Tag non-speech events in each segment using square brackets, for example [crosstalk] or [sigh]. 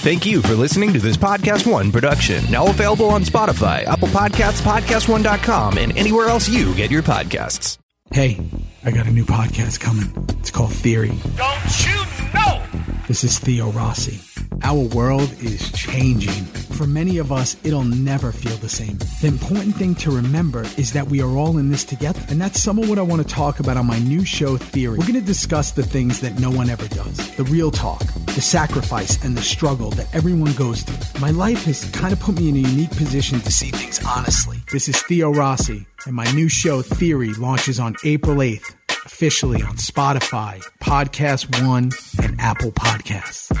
Thank you for listening to this Podcast One production. Now available on Spotify, Apple Podcasts, PodcastOne.com, and anywhere else you get your podcasts. Hey, I got a new podcast coming. It's called Theory. Don't you This is Theo Rossi. Our world is changing. For many of us, it'll never feel the same. The important thing to remember is that we are all in this together. And that's some of what I want to talk about on my new show, Theory. We're going to discuss the things that no one ever does the real talk, the sacrifice, and the struggle that everyone goes through. My life has kind of put me in a unique position to see things honestly. This is Theo Rossi, and my new show, Theory, launches on April 8th, officially on Spotify, Podcast One, and Apple Podcasts.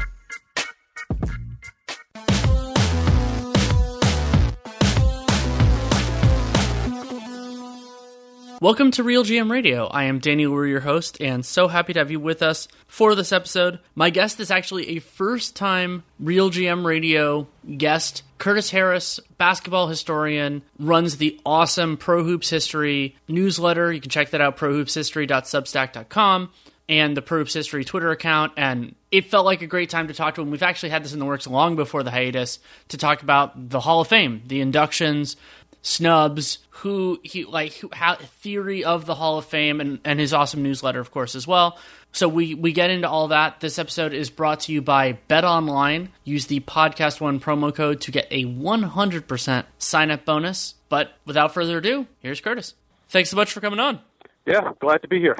Welcome to Real GM Radio. I am Daniel Weir, your host, and so happy to have you with us for this episode. My guest is actually a first time Real GM Radio guest. Curtis Harris, basketball historian, runs the awesome Pro Hoops History newsletter. You can check that out, prohoopshistory.substack.com and the Pro Hoops History Twitter account. And it felt like a great time to talk to him. We've actually had this in the works long before the hiatus to talk about the Hall of Fame, the inductions, snubs, who he like who, how, theory of the Hall of Fame, and, and his awesome newsletter, of course, as well. So we we get into all that. This episode is brought to you by Bet Online. Use the podcast one promo code to get a 100% sign up bonus. But without further ado, here's Curtis. Thanks so much for coming on. Yeah, glad to be here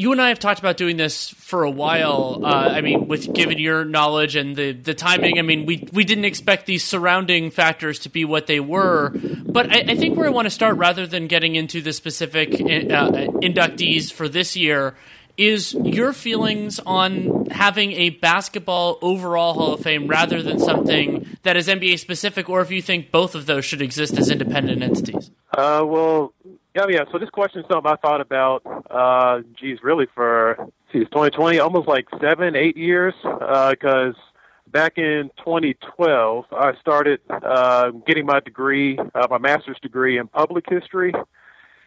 you and I have talked about doing this for a while. Uh, I mean, with given your knowledge and the, the timing, I mean, we we didn't expect these surrounding factors to be what they were. But I, I think where I want to start, rather than getting into the specific uh, inductees for this year, is your feelings on having a basketball overall Hall of Fame rather than something that is NBA specific, or if you think both of those should exist as independent entities? Uh, well, yeah, yeah. So this question is something I thought about. Uh, geez, really for geez, 2020, almost like seven, eight years. Because uh, back in 2012, I started uh, getting my degree, uh, my master's degree in public history,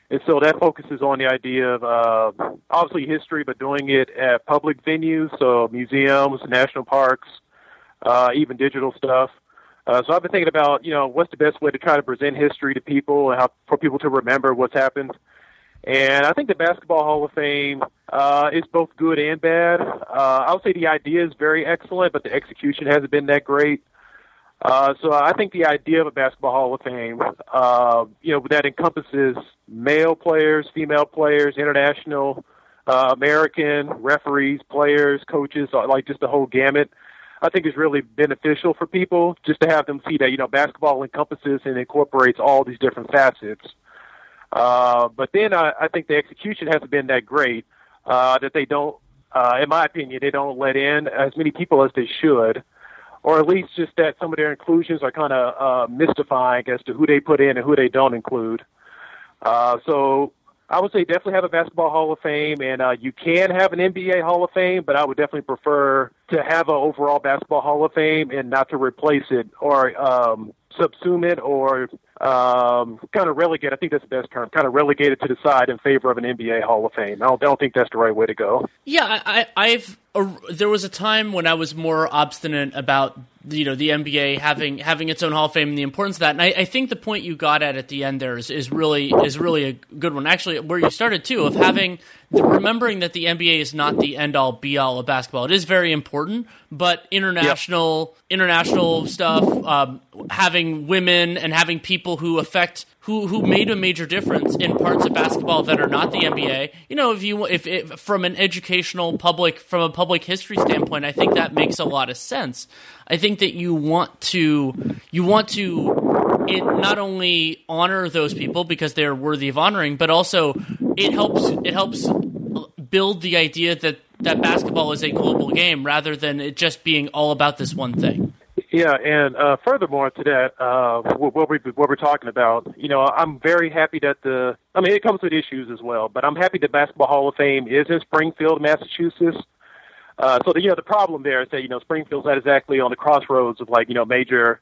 and so that focuses on the idea of uh, obviously history, but doing it at public venues, so museums, national parks, uh, even digital stuff. Uh, so I've been thinking about, you know, what's the best way to try to present history to people and how for people to remember what's happened. And I think the Basketball Hall of Fame uh, is both good and bad. Uh, I would say the idea is very excellent, but the execution hasn't been that great. Uh, so I think the idea of a Basketball Hall of Fame, uh, you know, that encompasses male players, female players, international, uh, American referees, players, coaches, like just the whole gamut. I think is really beneficial for people just to have them see that you know basketball encompasses and incorporates all these different facets. Uh, but then I, I think the execution hasn't been that great. Uh, that they don't, uh, in my opinion, they don't let in as many people as they should, or at least just that some of their inclusions are kind of uh, mystifying as to who they put in and who they don't include. Uh, so I would say definitely have a basketball Hall of Fame, and uh, you can have an NBA Hall of Fame, but I would definitely prefer to have an overall basketball Hall of Fame and not to replace it or um, subsume it or um, kind of relegate. I think that's the best term. Kind of relegate it to the side in favor of an NBA Hall of Fame. I don't, I don't think that's the right way to go. Yeah, I, I've. Uh, there was a time when I was more obstinate about you know the NBA having having its own Hall of Fame and the importance of that. And I, I, think the point you got at at the end there is, is really is really a good one. Actually, where you started too of having remembering that the NBA is not the end all be all of basketball. It is very important, but international yep. international stuff, um, having women and having people who affect who who made a major difference in parts of basketball that are not the NBA. You know, if you if, if from an educational public from a public history standpoint, I think that makes a lot of sense. I think that you want to you want to it not only honor those people because they're worthy of honoring, but also it helps it helps build the idea that that basketball is a global game rather than it just being all about this one thing. Yeah, and uh, furthermore to that, uh, what, we, what we're talking about, you know, I'm very happy that the, I mean, it comes with issues as well, but I'm happy the Basketball Hall of Fame is in Springfield, Massachusetts. Uh, so, the, you know, the problem there is that, you know, Springfield's not exactly on the crossroads of, like, you know, major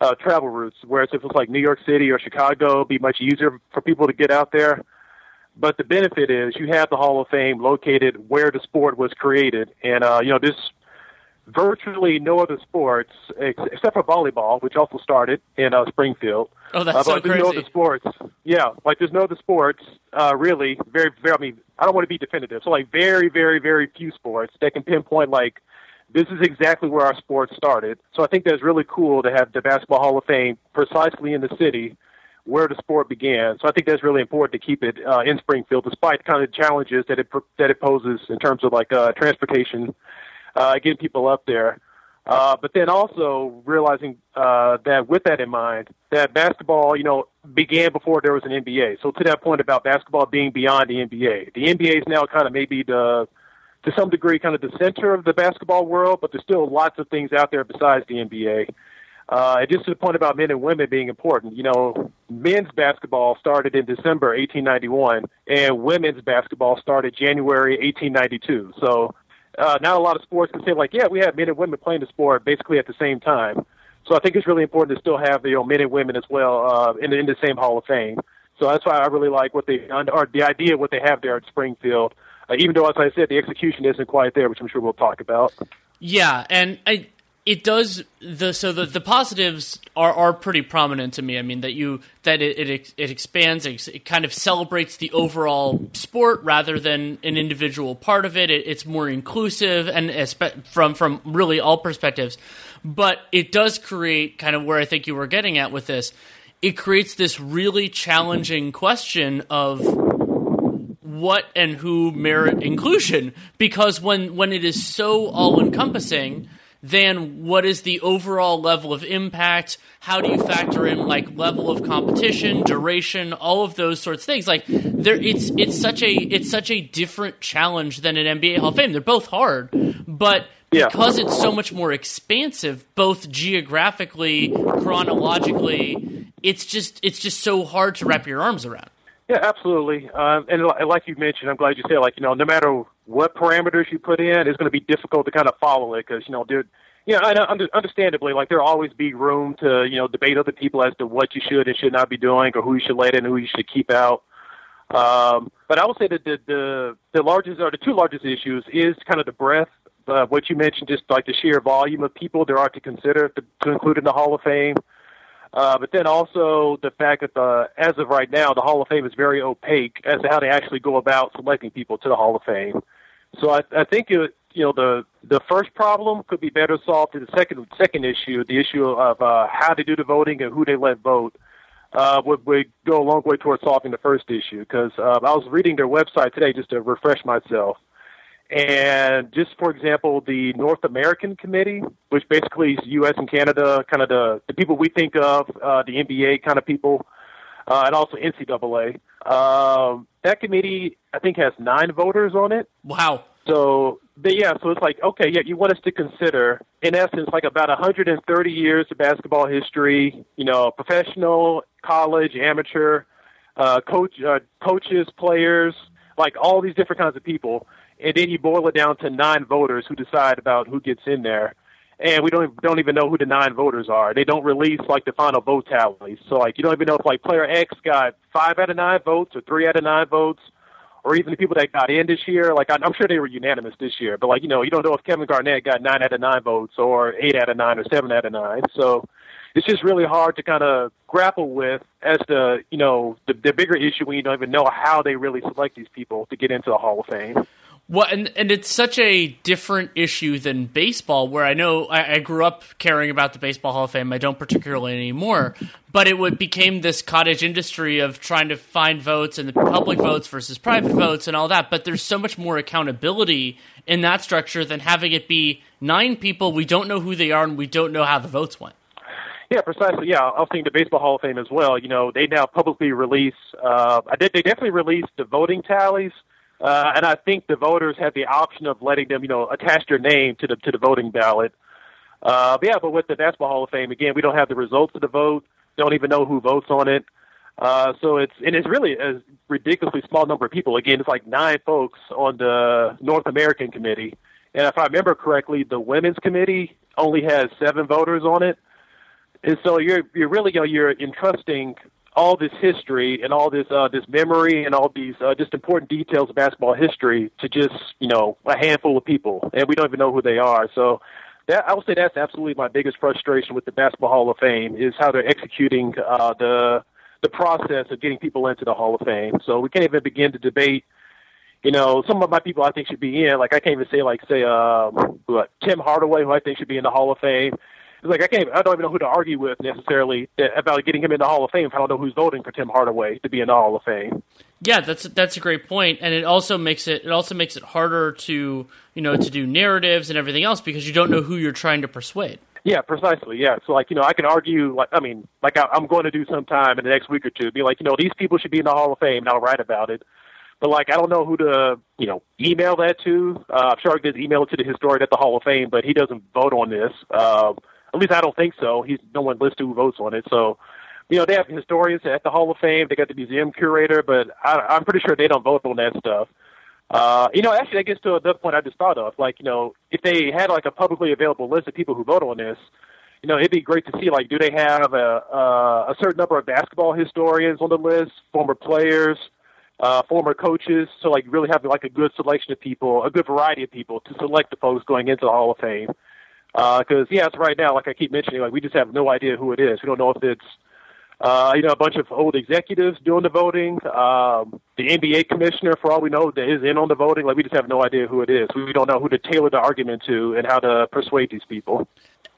uh, travel routes, whereas if it's like New York City or Chicago, it'd be much easier for people to get out there. But the benefit is you have the Hall of Fame located where the sport was created. And, uh, you know, this virtually no other sports ex- except for volleyball, which also started in uh, Springfield. Oh, that's uh, so but no other sports. Yeah, like there's no other sports. Uh, really, very, very. I mean, I don't want to be definitive. So, like, very, very, very few sports that can pinpoint like this is exactly where our sport started. So, I think that's really cool to have the Basketball Hall of Fame precisely in the city where the sport began. So, I think that's really important to keep it uh, in Springfield, despite the kind of challenges that it that it poses in terms of like uh, transportation, uh, getting people up there. Uh, but then also realizing uh, that with that in mind, that basketball, you know, began before there was an NBA. So to that point about basketball being beyond the NBA, the NBA is now kind of maybe the, to some degree, kind of the center of the basketball world, but there's still lots of things out there besides the NBA. Uh, and just to the point about men and women being important, you know, men's basketball started in December 1891, and women's basketball started January 1892. So uh, not a lot of sports can say like, yeah, we have men and women playing the sport basically at the same time. So I think it's really important to still have you know men and women as well uh, in the, in the same Hall of Fame. So that's why I really like what they or the idea of what they have there at Springfield. Uh, even though, as I said, the execution isn't quite there, which I'm sure we'll talk about. Yeah, and I, it does the so the, the positives are, are pretty prominent to me. I mean that you that it it, it expands, it, it kind of celebrates the overall sport rather than an individual part of it. it it's more inclusive and from from really all perspectives. But it does create kind of where I think you were getting at with this. It creates this really challenging question of what and who merit inclusion because when when it is so all encompassing then what is the overall level of impact? How do you factor in like level of competition duration all of those sorts of things? Like there it's it's such a it's such a different challenge than an NBA Hall of Fame. They're both hard but Yeah. because it's so much more expansive both geographically chronologically it's just it's just so hard to wrap your arms around Yeah, absolutely. Um, and like you mentioned, I'm glad you said, like, you know, no matter what parameters you put in, it's going to be difficult to kind of follow it because, you know, there, you know, and understandably, like, there'll always be room to, you know, debate other people as to what you should and should not be doing or who you should let in who you should keep out. Um, but I would say that the, the, the largest or the two largest issues is kind of the breadth, uh, what you mentioned, just like the sheer volume of people there are to consider to, to include in the Hall of Fame. Uh, but then also the fact that the, as of right now, the Hall of Fame is very opaque as to how they actually go about selecting people to the Hall of Fame. So I, I think it, you know the the first problem could be better solved. And the second second issue, the issue of uh, how they do the voting and who they let vote, uh, would, would go a long way towards solving the first issue. Because uh, I was reading their website today just to refresh myself. And just for example, the North American Committee, which basically is U.S. and Canada, kind of the, the people we think of, uh, the NBA kind of people, uh, and also NCAA. Um, that committee, I think, has nine voters on it. wow So, they, yeah, so it's like, okay, yeah, you want us to consider, in essence, like about 130 years of basketball history, you know, professional, college, amateur, uh, coach, uh, coaches, players, like all these different kinds of people. And then you boil it down to nine voters who decide about who gets in there. And we don't don't even know who the nine voters are. They don't release like the final vote tallies. So like you don't even know if like player X got five out of nine votes or three out of nine votes or even the people that got in this year, like I'm sure they were unanimous this year, but like you know, you don't know if Kevin Garnett got nine out of nine votes or eight out of nine or seven out of nine. So it's just really hard to kind of grapple with as the you know the, the bigger issue when you don't even know how they really select these people to get into the Hall of Fame. Well, and and it's such a different issue than baseball, where I know I, I grew up caring about the Baseball Hall of Fame. I don't particularly anymore, but it would became this cottage industry of trying to find votes and the public votes versus private votes and all that. But there's so much more accountability in that structure than having it be nine people. We don't know who they are, and we don't know how the votes went. Yeah, precisely. Yeah, I was thinking the Baseball Hall of Fame as well. You know, they now publicly release. Uh, I did. They definitely released the voting tallies, uh, and I think the voters have the option of letting them, you know, attach their name to the to the voting ballot. Uh, but yeah, but with the Basketball Hall of Fame, again, we don't have the results of the vote. Don't even know who votes on it. Uh, so it's and it's really a ridiculously small number of people. Again, it's like nine folks on the North American committee, and if I remember correctly, the women's committee only has seven voters on it. And so you're you're really you know, you're entrusting all this history and all this uh, this memory and all these uh, just important details of basketball history to just you know a handful of people, and we don't even know who they are. So that I would say that's absolutely my biggest frustration with the Basketball Hall of Fame is how they're executing uh, the the process of getting people into the Hall of Fame. So we can't even begin to debate. You know, some of my people I think should be in. Like I can't even say like say um, what, Tim Hardaway, who I think should be in the Hall of Fame. It's like I can't. I don't even know who to argue with necessarily about getting him in the Hall of Fame. If I don't know who's voting for Tim Hardaway to be in the Hall of Fame. Yeah, that's that's a great point, and it also makes it it also makes it harder to you know to do narratives and everything else because you don't know who you're trying to persuade. Yeah, precisely. Yeah, so like you know, I can argue like I mean, like I, I'm going to do sometime in the next week or two, be like, you know, these people should be in the Hall of Fame, and I'll write about it. But like, I don't know who to you know email that to. Uh, I'm sure I could email it to the historian at the Hall of Fame, but he doesn't vote on this. Uh, at least I don't think so. He's no one listed who votes on it, so you know, they have historians at the Hall of Fame. They got the museum curator, but I, I'm pretty sure they don't vote on that stuff. Uh, you know, actually, that gets to another point I just thought of. Like, you know, if they had like a publicly available list of people who vote on this, you know, it'd be great to see. Like, do they have a uh, a certain number of basketball historians on the list, former players, uh, former coaches? So, like, really have like a good selection of people, a good variety of people to select the folks going into the Hall of Fame. Because, uh, yeah, it's right now, like I keep mentioning, like we just have no idea who it is. We don't know if it's uh, you know, a bunch of old executives doing the voting. Um, the NBA commissioner, for all we know, that is in on the voting. Like we just have no idea who it is. We don't know who to tailor the argument to and how to persuade these people.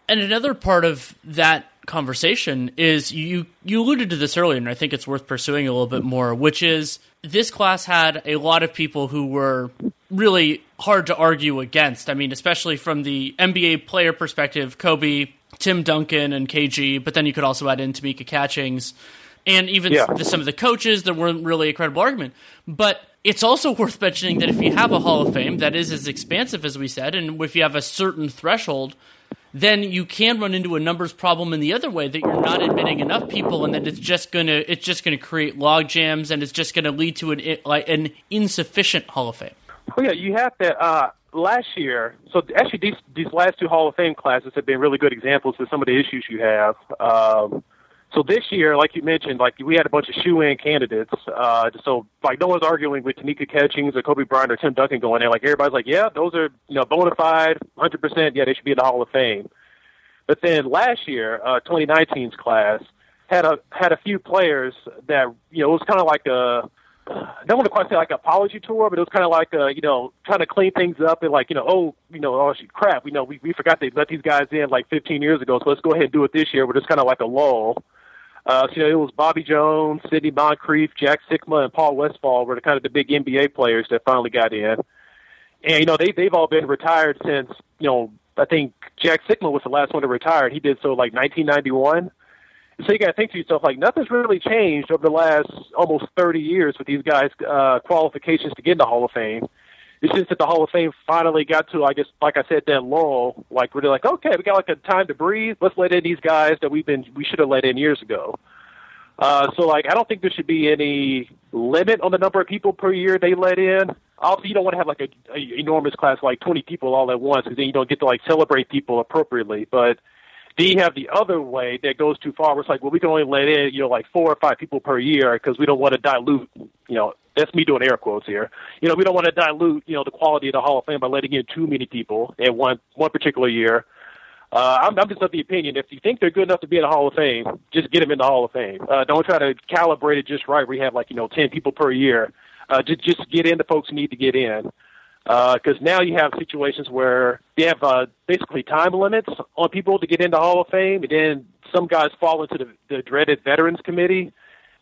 And another part of that conversation is you you alluded to this earlier, and I think it's worth pursuing a little bit more, which is this class had a lot of people who were really hard to argue against. I mean, especially from the NBA player perspective, Kobe, Tim Duncan and KG, but then you could also add in Tamika Catchings and even yeah. the, some of the coaches. There weren't really a credible argument, but it's also [laughs] worth mentioning that if you have a Hall of Fame that is as expansive as we said, and if you have a certain threshold, then you can run into a numbers problem in the other way that you're not admitting enough people, and that it's just gonna it's just gonna create log jams, and it's just gonna lead to an like an insufficient Hall of Fame. Oh yeah, you have to. Uh, last year, so actually these these last two Hall of Fame classes have been really good examples of some of the issues you have. Um, so this year, like you mentioned, like we had a bunch of shoe-in candidates. Uh, so like no one's arguing with Tamika Catchings or Kobe Bryant or Tim Duncan going in. Like everybody's like, yeah, those are you know bona fide, 100%. Yeah, they should be in the Hall of Fame. But then last year, uh, 2019's class had a had a few players that you know it was kind of like a I don't want to quite say like an apology tour, but it was kind of like uh, you know trying to clean things up and like you know oh you know oh shit, crap you know we we forgot they let these guys in like 15 years ago, so let's go ahead and do it this year. But it's kind of like a lull. Uh, so, you know, it was Bobby Jones, Sidney Moncrief, Jack Sikma, and Paul Westphal were the kind of the big NBA players that finally got in. And you know they they've all been retired since you know I think Jack Sikma was the last one to retire. He did so like 1991. So you got to think to yourself, like nothing's really changed over the last almost 30 years with these guys' uh, qualifications to get in the Hall of Fame. It's just that the Hall of Fame finally got to, I guess, like I said, that lull, like they're like, okay, we got like a time to breathe. Let's let in these guys that we've been, we should have let in years ago. Uh, so like, I don't think there should be any limit on the number of people per year they let in. Obviously, you don't want to have like a, a enormous class, like 20 people all at once, because then you don't get to like celebrate people appropriately. But then you have the other way that goes too far. Where it's like, well, we can only let in, you know, like four or five people per year because we don't want to dilute, you know, that's me doing air quotes here. You know, we don't want to dilute, you know, the quality of the Hall of Fame by letting in too many people in one one particular year. Uh, I'm, I'm just of the opinion if you think they're good enough to be in the Hall of Fame, just get them in the Hall of Fame. Uh, don't try to calibrate it just right. We have like you know ten people per year. Uh, just just get in the folks who need to get in because uh, now you have situations where you have uh, basically time limits on people to get into Hall of Fame, and then some guys fall into the, the dreaded Veterans Committee.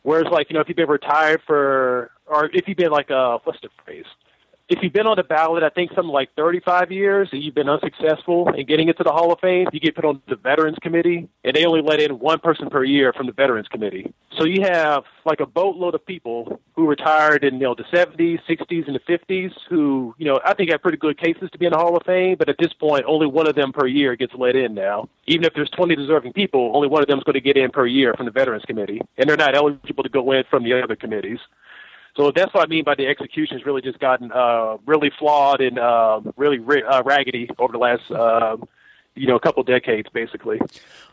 Whereas, like you know, if you've been retired for, or if you've been like a what's the phrase? If you've been on the ballot, I think something like 35 years, and you've been unsuccessful in getting into the Hall of Fame, you get put on the Veterans Committee, and they only let in one person per year from the Veterans Committee. So you have like a boatload of people who retired in you know the 70s, 60s, and the 50s who you know I think have pretty good cases to be in the Hall of Fame, but at this point, only one of them per year gets let in now. Even if there's 20 deserving people, only one of them is going to get in per year from the Veterans Committee, and they're not eligible to go in from the other committees. So that's what I mean by the execution has really just gotten uh, really flawed and uh, really uh, raggedy over the last uh, you know a couple decades basically.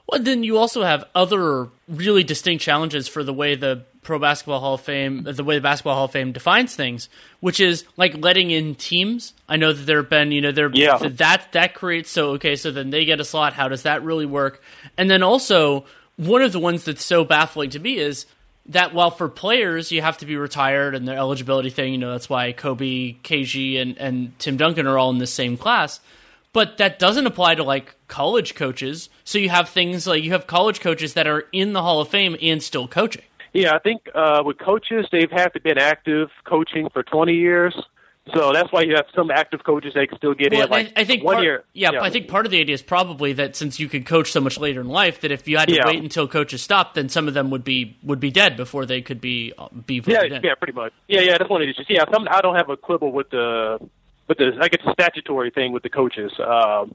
Well, then you also have other really distinct challenges for the way the Pro Basketball Hall of Fame, the way the Basketball Hall of Fame defines things, which is like letting in teams. I know that there have been, you know, there Yeah. that that creates so okay, so then they get a slot. How does that really work? And then also one of the ones that's so baffling to me is that while for players you have to be retired and their eligibility thing, you know, that's why Kobe, KG, and and Tim Duncan are all in the same class. But that doesn't apply to like college coaches. So you have things like you have college coaches that are in the Hall of Fame and still coaching. Yeah, I think uh, with coaches, they've had to been active coaching for 20 years. So that's why you have some active coaches that can still get Well, in. Like I, I think one part, year. Yeah, I think part of the idea is probably that since you could coach so much later in life, that if you had to Yeah. wait until coaches stopped, then some of them would be would be dead before they could be uh, be Yeah, in. yeah, pretty much. Yeah, yeah, that's one of the issues. Yeah, some I don't have a quibble with the with the I guess the statutory thing with the coaches. Um,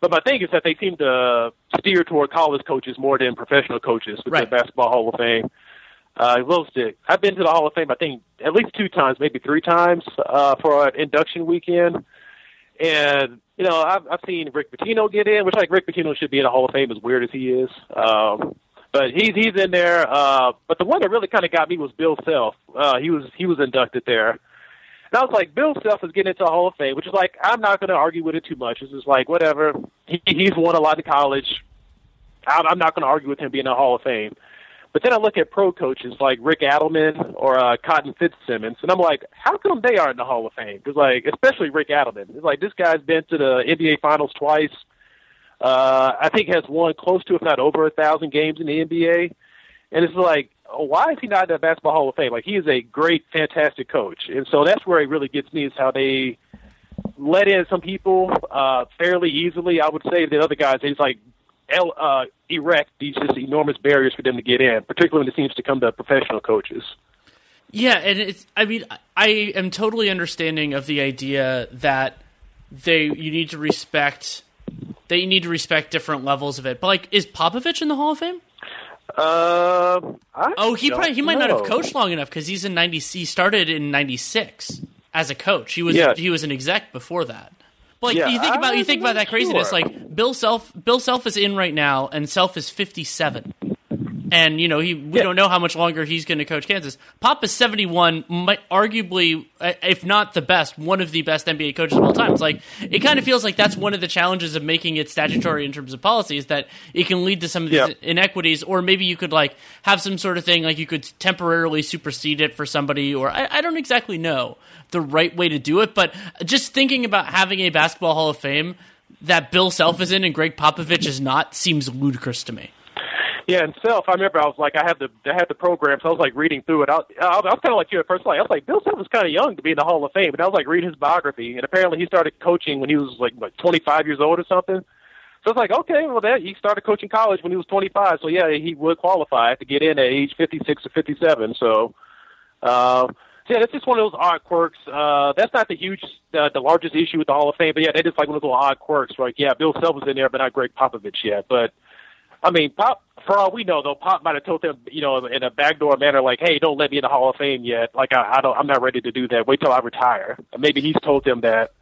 but my thing is that they seem to steer toward college coaches more than professional coaches with Right. the Basketball Hall of Fame. Uh, Will Stick. I've been to the Hall of Fame. I think at least two times, maybe three times uh, for an induction weekend. And you know, I've, I've seen Rick Pitino get in, which like Rick Pitino should be in the Hall of Fame, as weird as he is. Um, but he's he's in there. Uh, but the one that really kind of got me was Bill Self. Uh, he was he was inducted there. And I was like, Bill Self is getting into the Hall of Fame, which is like I'm not going to argue with it too much. It's just like whatever. He, he's won a lot in college. I'm, I'm not going to argue with him being in the Hall of Fame. But then I look at pro coaches like Rick Adelman or uh, Cotton Fitzsimmons, and I'm like, how come they aren't in the Hall of Fame? Because like, especially Rick Adelman, it's like this guy's been to the NBA Finals twice. Uh, I think has won close to, if not over, a thousand games in the NBA, and it's like, why is he not in the Basketball Hall of Fame? Like, he is a great, fantastic coach, and so that's where it really gets me is how they let in some people uh, fairly easily. I would say the other guys, it's like el- uh, erect these just enormous barriers for them to get in, particularly when it seems to come to professional coaches. Yeah, and it's. I mean, I am totally understanding of the idea that they you need to respect that you need to respect different levels of it. But like, is Popovich in the Hall of Fame? Uh, I Oh, he probably he might not have coached long enough because he's in ninety. He started in ninety six as a coach. He was Yeah. he was an exec before that. But like, Yeah, you think about you think about that craziness. sure. Like Bill Self, Bill Self is in right now, and Self is fifty seven. And you know he, we Yeah. don't know how much longer he's going to coach Kansas. Pop is seventy one, might arguably, uh, if not the best, one of the best NBA coaches of all time. It's like it kind of feels like that's one of the challenges of making it statutory in terms of policy is that it can lead to some of these Yeah. inequities, or maybe you could like have some sort of thing like you could temporarily supersede it for somebody, or I, I don't exactly know the right way to do it. But just thinking about having a basketball Hall of Fame that Bill Self is in and Gregg Popovich is not seems ludicrous to me. Yeah, and self. I remember I was like, I had the I had the program, so I was like reading through it. I, I, I was kind of like you at first. Like I was like, Bill Self was kind of young to be in the Hall of Fame, and I was like reading his biography, and apparently he started coaching when he was like like 25 years old or something. So it's like, okay, well, that he started coaching college when he was 25. So yeah, he would qualify to get in at age 56 or 57. So, uh, yeah, that's just one of those odd quirks. Uh, that's not the huge, uh, the largest issue with the Hall of Fame, but yeah, that is like one of those little odd quirks. Like, yeah, Bill Self was in there, but not Gregg Popovich yet. But I mean, Pop, for all we know, though, Pop might have told them, you know, in a backdoor manner, like, "Hey, don't let me in the Hall of Fame yet. Like, I, I don't, I'm not ready to do that. Wait till I retire." And maybe he's told them that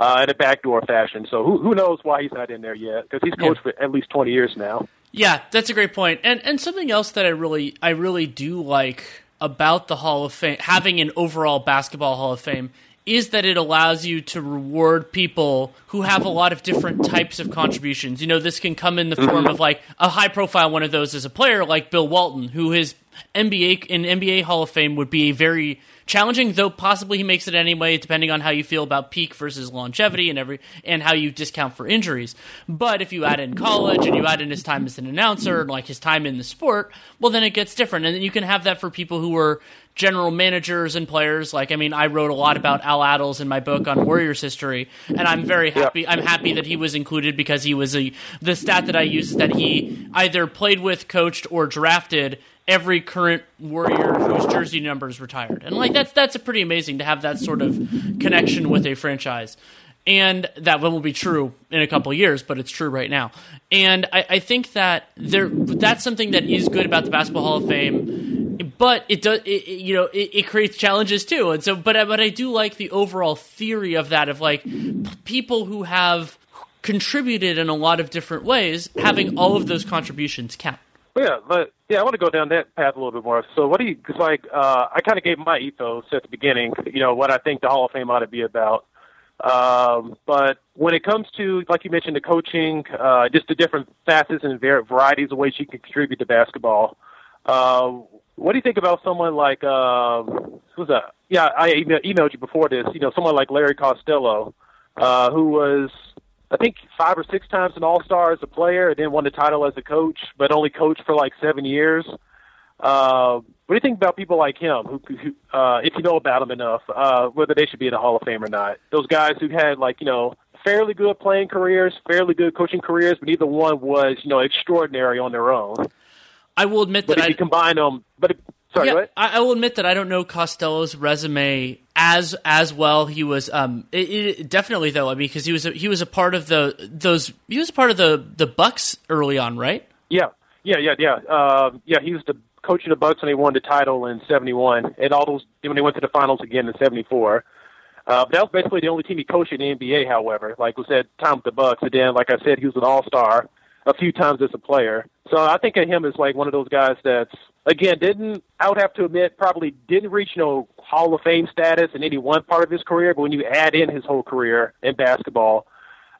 uh, in a backdoor fashion. So who who knows why he's not in there yet? Because he's coached for at least 20 years now. Yeah, that's a great point. And and something else that I really I really do like about the Hall of Fame having an overall basketball Hall of Fame is that it allows you to reward people who have a lot of different types of contributions. You know, this can come in the form mm-hmm. of like a high profile one of those as a player like Bill Walton, who his NBA in NBA Hall of Fame would be a very challenging, though possibly he makes it anyway, depending on how you feel about peak versus longevity and every and how you discount for injuries. But if you add in college and you add in his time as an announcer and like his time in the sport, well then it gets different. And then you can have that for people who were general managers and players. Like I mean, I wrote a lot about Al Attles in my book on Warriors history, and I'm very happy. I'm happy that he was included because he was a the stat that I use is that he either played with, coached, or drafted every current warrior whose jersey number is retired. And like that's that's pretty amazing to have that sort of connection with a franchise. And that will be true in a couple years, but it's true right now. And I, I think that there that's something that is good about the Basketball Hall of Fame. But it does, it, you know, it, it creates challenges too. And so, but I- but I do like the overall theory of that of like people who have contributed in a lot of different ways, having all of those contributions count. Yeah, but yeah, I want to go down that path a little bit more. So, what do you? Cause like, uh, I kind of gave my ethos at the beginning. You know, what I think the Hall of Fame ought to be about. Um, but when it comes to, like you mentioned, the coaching, uh, just the different facets and varieties of ways you can contribute to basketball. Uh, what do you think about someone like uh, who's that? Yeah, I emailed you before this. You know, someone like Larry Costello, uh, who was I think five or six times an All Star as a player, and then won the title as a coach, but only coached for like seven years. Uh, what do you think about people like him, who, who uh, if you know about them enough, uh, whether they should be in the Hall of Fame or not? Those guys who had like you know fairly good playing careers, fairly good coaching careers, but neither one was you know extraordinary on their own. I will admit but that if I you combine them, but Sorry, yeah, I, I, will admit that I don't know Costello's resume as as well. He was um it, it, definitely though. I mean, because he was a, he was a part of the those he was a part of the the Bucks early on, right? Yeah, yeah, yeah, yeah. Uh, yeah, he was the coach of the Bucks when he won the title in '71, and all those when they went to the finals again in '74. Uh, that was basically the only team he coached in the NBA. However, like we said, time with the Bucks, and then like I said, he was an All Star a few times as a player. So I think of him as like one of those guys that's again didn't I would have to admit probably didn't reach no Hall of Fame status in any one part of his career, but when you add in his whole career in basketball,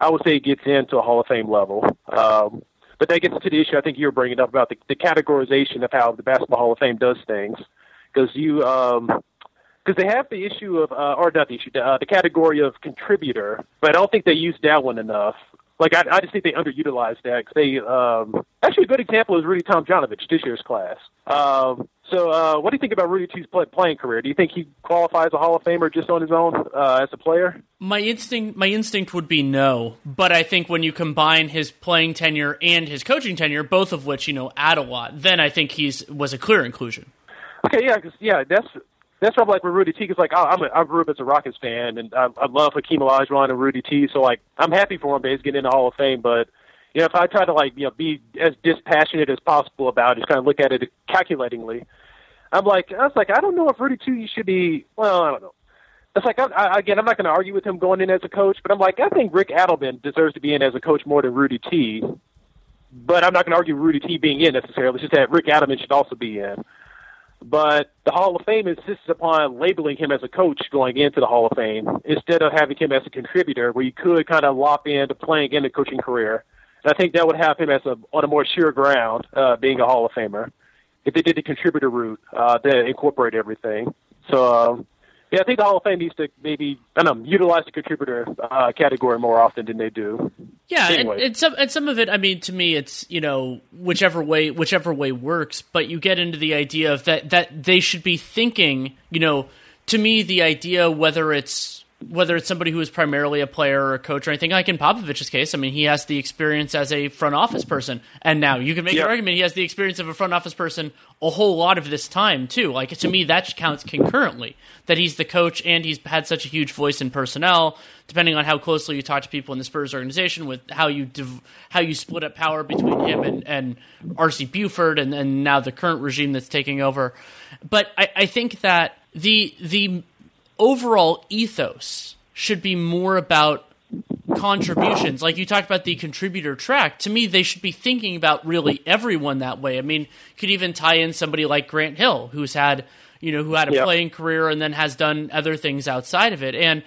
I would say he gets into a Hall of Fame level. Um, but that gets to the issue I think you were bringing up about the, the categorization of how the Basketball Hall of Fame does things, because you um, because they have the issue of, uh, or not the issue, uh, the category of contributor, but I don't think they use that one enough. Like I, I just think they underutilized that. Cause they um, actually a good example is Rudy Tomjanovich this year's class. Um, so, uh, what do you think about Rudy T's play, playing career? Do you think he qualifies a Hall of Famer just on his own uh, as a player? My instinct, my instinct would be no. But I think when you combine his playing tenure and his coaching tenure, both of which you know add a lot, then I think he's was a clear inclusion. Okay, yeah, cause, yeah, that's that's why I'm like with Rudy T. Cause like I'm a, I grew up as a Rockets fan, and I, I love Hakeem Olajuwon and Rudy T. So like I'm happy for him, but getting in the Hall of Fame. But you know, if I try to like you know be as dispassionate as possible about it, just kind of look at it calculatingly, I'm like I was like I don't know if Rudy T. should be. Well, I don't know. It's like I, I, again, I'm not going to argue with him going in as a coach, but I'm like I think Rick Adelman deserves to be in as a coach more than Rudy T. But I'm not going to argue Rudy T. being in necessarily. It's just that Rick Adelman should also be in. But the Hall of Fame insists upon labeling him as a coach going into the Hall of Fame instead of having him as a contributor, where you could kind of lop into playing in a coaching career. And I think that would have him as a on a more sure ground, uh, being a Hall of Famer, if they did the contributor route uh, that incorporate everything. So um, yeah, I think the Hall of Fame needs to maybe I don't know utilize the contributor uh, category more often than they do. Yeah, anyway. and, and, some and some of it, I mean, to me, it's you know whichever way whichever way works. But you get into the idea of that that they should be thinking. You know, to me, the idea whether it's whether it's somebody who is primarily a player or a coach or anything, like in Popovich's case, I mean, he has the experience as a front office person, and now you can make yep. an argument he has the experience of a front office person a whole lot of this time too. Like to me, that counts concurrently that he's the coach and he's had such a huge voice in personnel. Depending on how closely you talk to people in the Spurs organization, with how you div- how you split up power between him and, and R.C. Buford, and, and now the current regime that's taking over. But I, I think that the the overall ethos should be more about contributions. Like you talked about the contributor track. To me, they should be thinking about really everyone that way. I mean, could even tie in somebody like Grant Hill, who's had you know who had a yep. playing career and then has done other things outside of it, and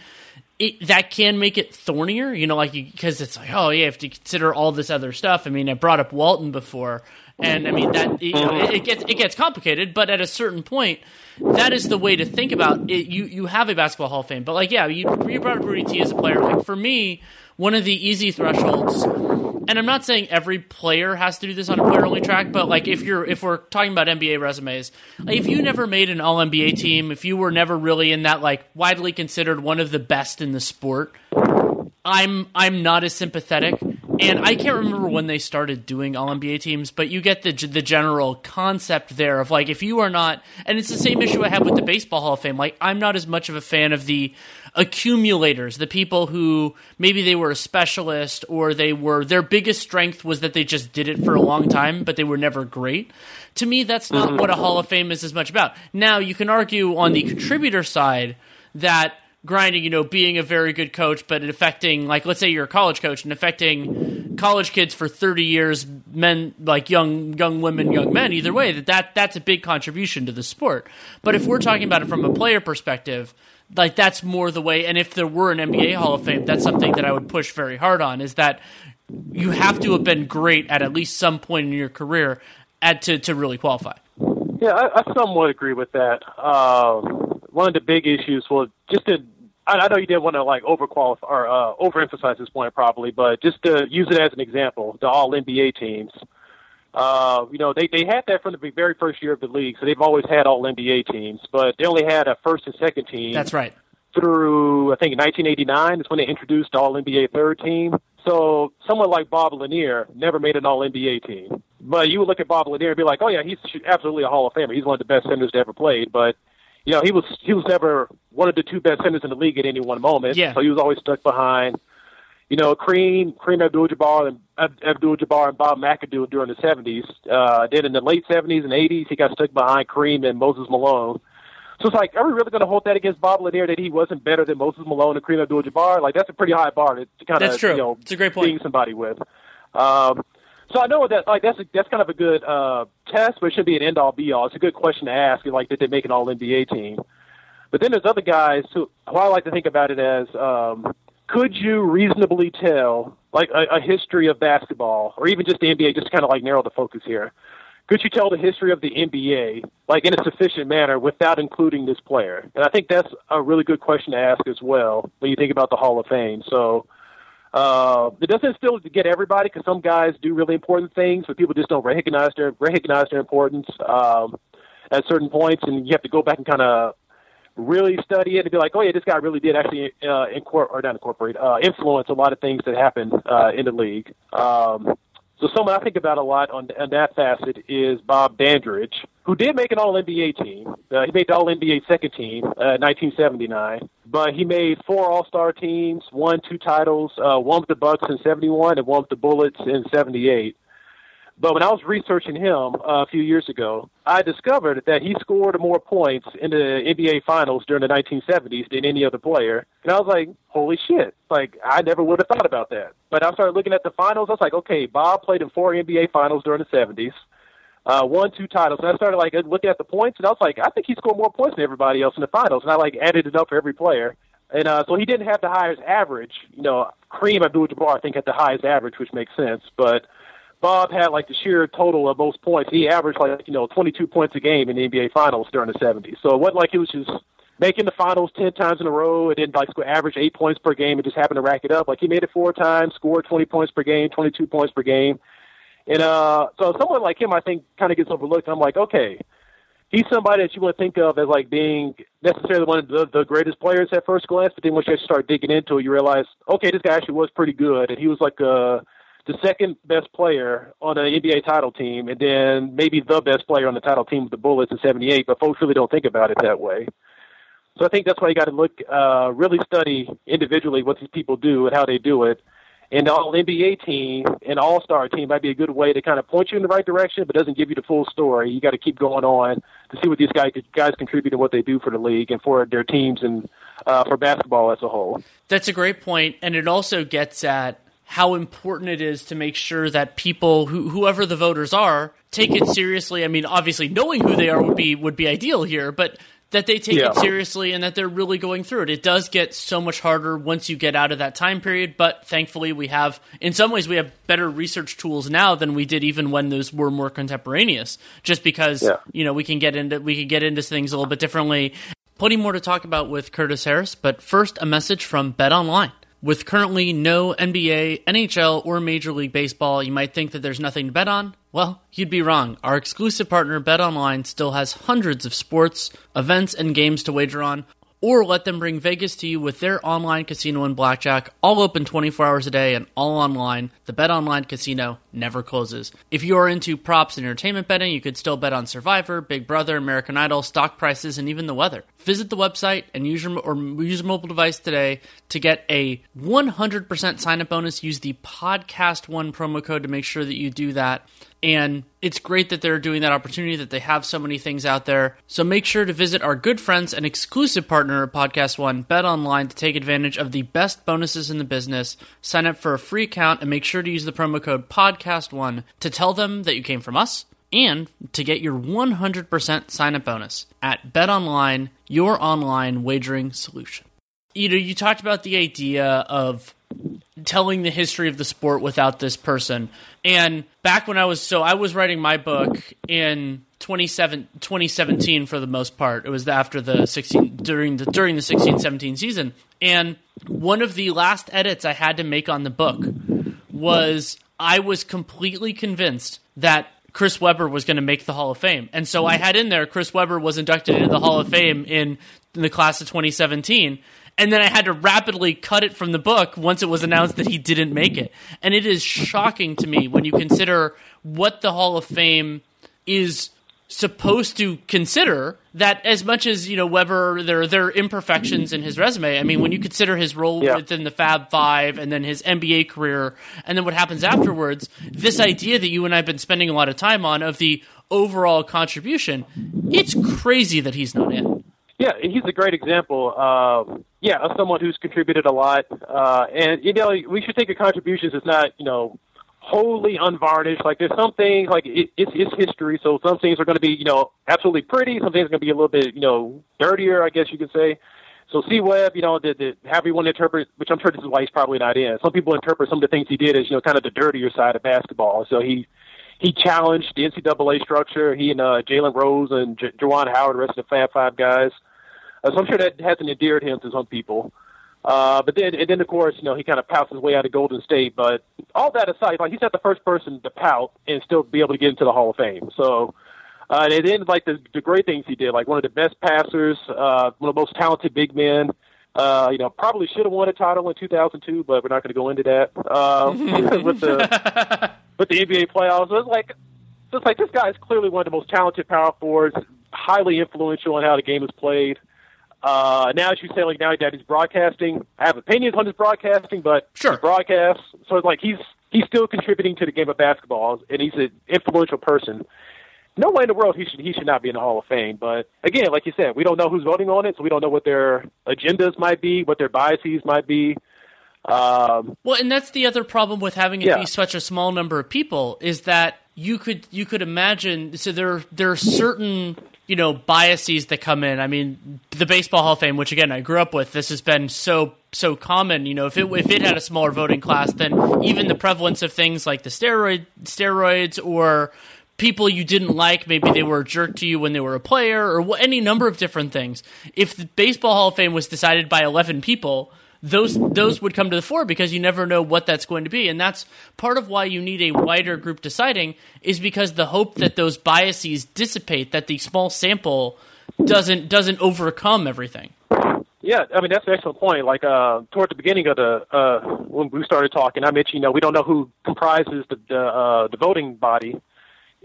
it, that can make it thornier. You know, like because it's like, oh yeah, you have to consider all this other stuff. I mean, I brought up Walton before, and I mean that you know, it, gets it gets complicated, but at a certain point that is the way to think about it. You you have a basketball Hall of Fame, but like yeah, you you brought up Rudy T as a player. Like for me, one of the easy thresholds, and I'm not saying every player has to do this on a player only track, but like if you're if we're talking about NBA resumes, like if you never made an All NBA team, if you were never really in that like widely considered one of the best in the sport, I'm I'm not as sympathetic and I can't remember when they started doing all NBA teams, but you get the the general concept there of like if you are not, and it's the same issue I have with the Baseball Hall of Fame. Like I'm not as much of a fan of the accumulators, the people who maybe they were a specialist or they were their biggest strength was that they just did it for a long time, but they were never great. To me, that's not mm-hmm. what a Hall of Fame is as much about. Now you can argue on the contributor side that grinding, you know, being a very good coach, but affecting, like, let's say you're a college coach and affecting college kids for 30 years, men, like young, young women, young men, either way, that, that that's a big contribution to the sport. But if we're talking about it from a player perspective, like that's more the way. And if there were an NBA Hall of Fame, that's something that I would push very hard on. Is that you have to have been great at at least some point in your career at to to really qualify. Yeah, I, I somewhat agree with that. Uh, one of the big issues was just to. I, I know you didn't want to like overqualify or uh, overemphasize this point probably, but just to use it as an example, the All NBA teams. Uh, you know, they they had that from the very first year of the league, so they've always had All NBA teams, but they only had a first and second team. That's right. Through I think 1989 is when they introduced All NBA third team. So someone like Bob Lanier never made an All NBA team. But you would look at Bob Lanier and be like, oh yeah, he's absolutely a Hall of Famer. He's one of the best centers to ever played. But you know, he was he was never one of the two best centers in the league at any one moment. Yeah. So he was always stuck behind. You know, Kareem, Kareem Abdul-Jabbar and Abdul-Jabbar and Bob McAdoo during the '70s. Uh, then in the late '70s and '80s, he got stuck behind Kareem and Moses Malone. So it's like, are we really going to hold that against Bob Lanier that he wasn't better than Moses Malone and Kareem Abdul-Jabbar? Like that's a pretty high bar to, to kind of you know It's a great point. being somebody with. Um, so I know that like that's a, that's kind of a good uh, test, but it should be an end all be all. It's a good question to ask. Like, did they make an All NBA team? But then there's other guys who, who I like to think about it as um, could you reasonably tell like a, a history of basketball or even just the NBA, just kind of like narrow the focus here. Could you tell the history of the NBA like in a sufficient manner without including this player? And I think that's a really good question to ask as well when you think about the Hall of Fame. So uh, it doesn't still get everybody because some guys do really important things, but people just don't recognize their recognize their importance um, at certain points, and you have to go back and kind of really study it and be like, oh yeah, this guy really did actually uh, incorporate or not incorporate uh, influence a lot of things that happened uh, in the league. Um, so someone I think about a lot on, on that facet is Bob Dandridge, who did make an All NBA team. Uh, he made the All NBA second team, uh, 1979. But he made four All Star teams, won two titles, uh, one with the Bucks in '71 and one with the Bullets in '78. But when I was researching him uh, a few years ago, I discovered that he scored more points in the NBA Finals during the 1970s than any other player. And I was like, holy shit. Like, I never would have thought about that. But I started looking at the finals. I was like, okay, Bob played in four NBA Finals during the 70s, uh, won two titles. And I started, like, looking at the points, and I was like, I think he scored more points than everybody else in the finals. And I, like, added it up for every player. And uh, so he didn't have the highest average. You know, Kareem Abdul-Jabbar, I think, had the highest average, which makes sense. But Bob had like the sheer total of most points. He averaged like you know 22 points a game in the NBA Finals during the 70s. So it wasn't like he was just making the finals 10 times in a row and then like average eight points per game and just happened to rack it up. Like he made it four times, scored 20 points per game, 22 points per game. And uh, so someone like him, I think, kind of gets overlooked. I'm like, okay, he's somebody that you want to think of as like being necessarily one of the, the greatest players at first glance. But then once you start digging into it, you realize, okay, this guy actually was pretty good, and he was like uh the second best player on an NBA title team, and then maybe the best player on the title team with the Bullets in '78. But folks really don't think about it that way. So I think that's why you got to look, uh, really study individually what these people do and how they do it. And the All NBA team and All Star team might be a good way to kind of point you in the right direction, but doesn't give you the full story. You got to keep going on to see what these guys guys contribute and what they do for the league and for their teams and uh, for basketball as a whole. That's a great point, and it also gets at how important it is to make sure that people who whoever the voters are take it seriously. I mean, obviously knowing who they are would be would be ideal here, but that they take Yeah. it seriously and that they're really going through it. It does get so much harder once you get out of that time period, but thankfully we have in some ways we have better research tools now than we did even when those were more contemporaneous. Just because Yeah. you know, we can get into we can get into things a little bit differently. Plenty more to talk about with Curtis Harris, but first a message from Bet Online. With currently no NBA, NHL, or Major League Baseball, you might think that there's nothing to bet on. Well, you'd be wrong. Our exclusive partner, BetOnline, still has hundreds of sports, events, and games to wager on, or let them bring Vegas to you with their online casino and blackjack, all open 24 hours a day and all online. The BetOnline Casino never closes. If you are into props and entertainment betting, you could still bet on Survivor, Big Brother, American Idol, stock prices, and even the weather. Visit the website and use your or use your mobile device today to get a 100% sign up bonus. Use the podcast one promo code to make sure that you do that. And it's great that they're doing that opportunity, that they have so many things out there. So make sure to visit our good friends and exclusive partner, Podcast One, Bet Online, to take advantage of the best bonuses in the business. Sign up for a free account and make sure to use the promo code Podcast1 to tell them that you came from us and to get your 100% sign up bonus at Bet Online, your online wagering solution. You know, you talked about the idea of telling the history of the sport without this person. And back when I was so I was writing my book in 2017 for the most part. It was after the 16 during the during the 16 17 season. And one of the last edits I had to make on the book was I was completely convinced that Chris Webber was going to make the Hall of Fame. And so I had in there Chris Webber was inducted into the Hall of Fame in, in the class of 2017 and then I had to rapidly cut it from the book once it was announced that he didn't make it. And it is shocking to me when you consider what the Hall of Fame is supposed to consider that as much as you know Webber there there are imperfections in his resume. I mean, when you consider his role Yeah. within the Fab Five and then his NBA career and then what happens afterwards, this idea that you and I have been spending a lot of time on of the overall contribution, it's crazy that he's not in. Yeah, he's a great example. Uh, yeah, of someone who's contributed a lot, uh, and you know we should think of contributions as not you know wholly unvarnished. Like there's some things like it, it's it's history, so some things are going to be you know absolutely pretty. Some things are going to be a little bit you know dirtier, I guess you could say. So C Webb, you know, the, the however you interpret, which I'm sure this is why he's probably not in. Some people interpret some of the things he did as you know kind of the dirtier side of basketball. So he he challenged the NCAA structure. He and uh, Jalen Rose and J- Juwan Howard, the rest of the Fab Five guys. Uh, so I'm sure that hasn't endeared him to some people. Uh, but then, and then of course, you know, he kind of pouts his way out of Golden State. But all that aside, like he's not the first person to pout and still be able to get into the Hall of Fame. So, uh, and then like the, the great things he did, like one of the best passers, uh, one of the most talented big men. Uh, you know, probably should have won a title in 2002, but we're not going to go into that. Uh, [laughs] with the with the NBA playoffs, it was like so it's like this guy is clearly one of the most talented power forwards, highly influential in how the game is played. Uh, now, as you say, like now that he's broadcasting, I have opinions on his broadcasting, but Sure. he broadcasts. So it's like he's he's still contributing to the game of basketball, and he's an influential person. No way in the world he should he should not be in the Hall of Fame. But again, like you said, we don't know who's voting on it, so we don't know what their agendas might be, what their biases might be. Um, Well, and that's the other problem with having it Yeah. be such a small number of people is that you could you could imagine so there there are certain you know biases that come in. I mean, the Baseball Hall of Fame, which again I grew up with, this has been so so common. You know, if it if it had a smaller voting class, then even the prevalence of things like the steroid steroids or people you didn't like, maybe they were a jerk to you when they were a player, or any number of different things. If the Baseball Hall of Fame was decided by eleven people those those would come to the fore because you never know what that's going to be and that's part of why you need a wider group deciding is because the hope that those biases dissipate that the small sample doesn't doesn't overcome everything Yeah, I mean that's an excellent point. Like uh, toward the beginning of the uh, when we started talking, I mentioned you know we don't know who comprises the the, uh, the voting body,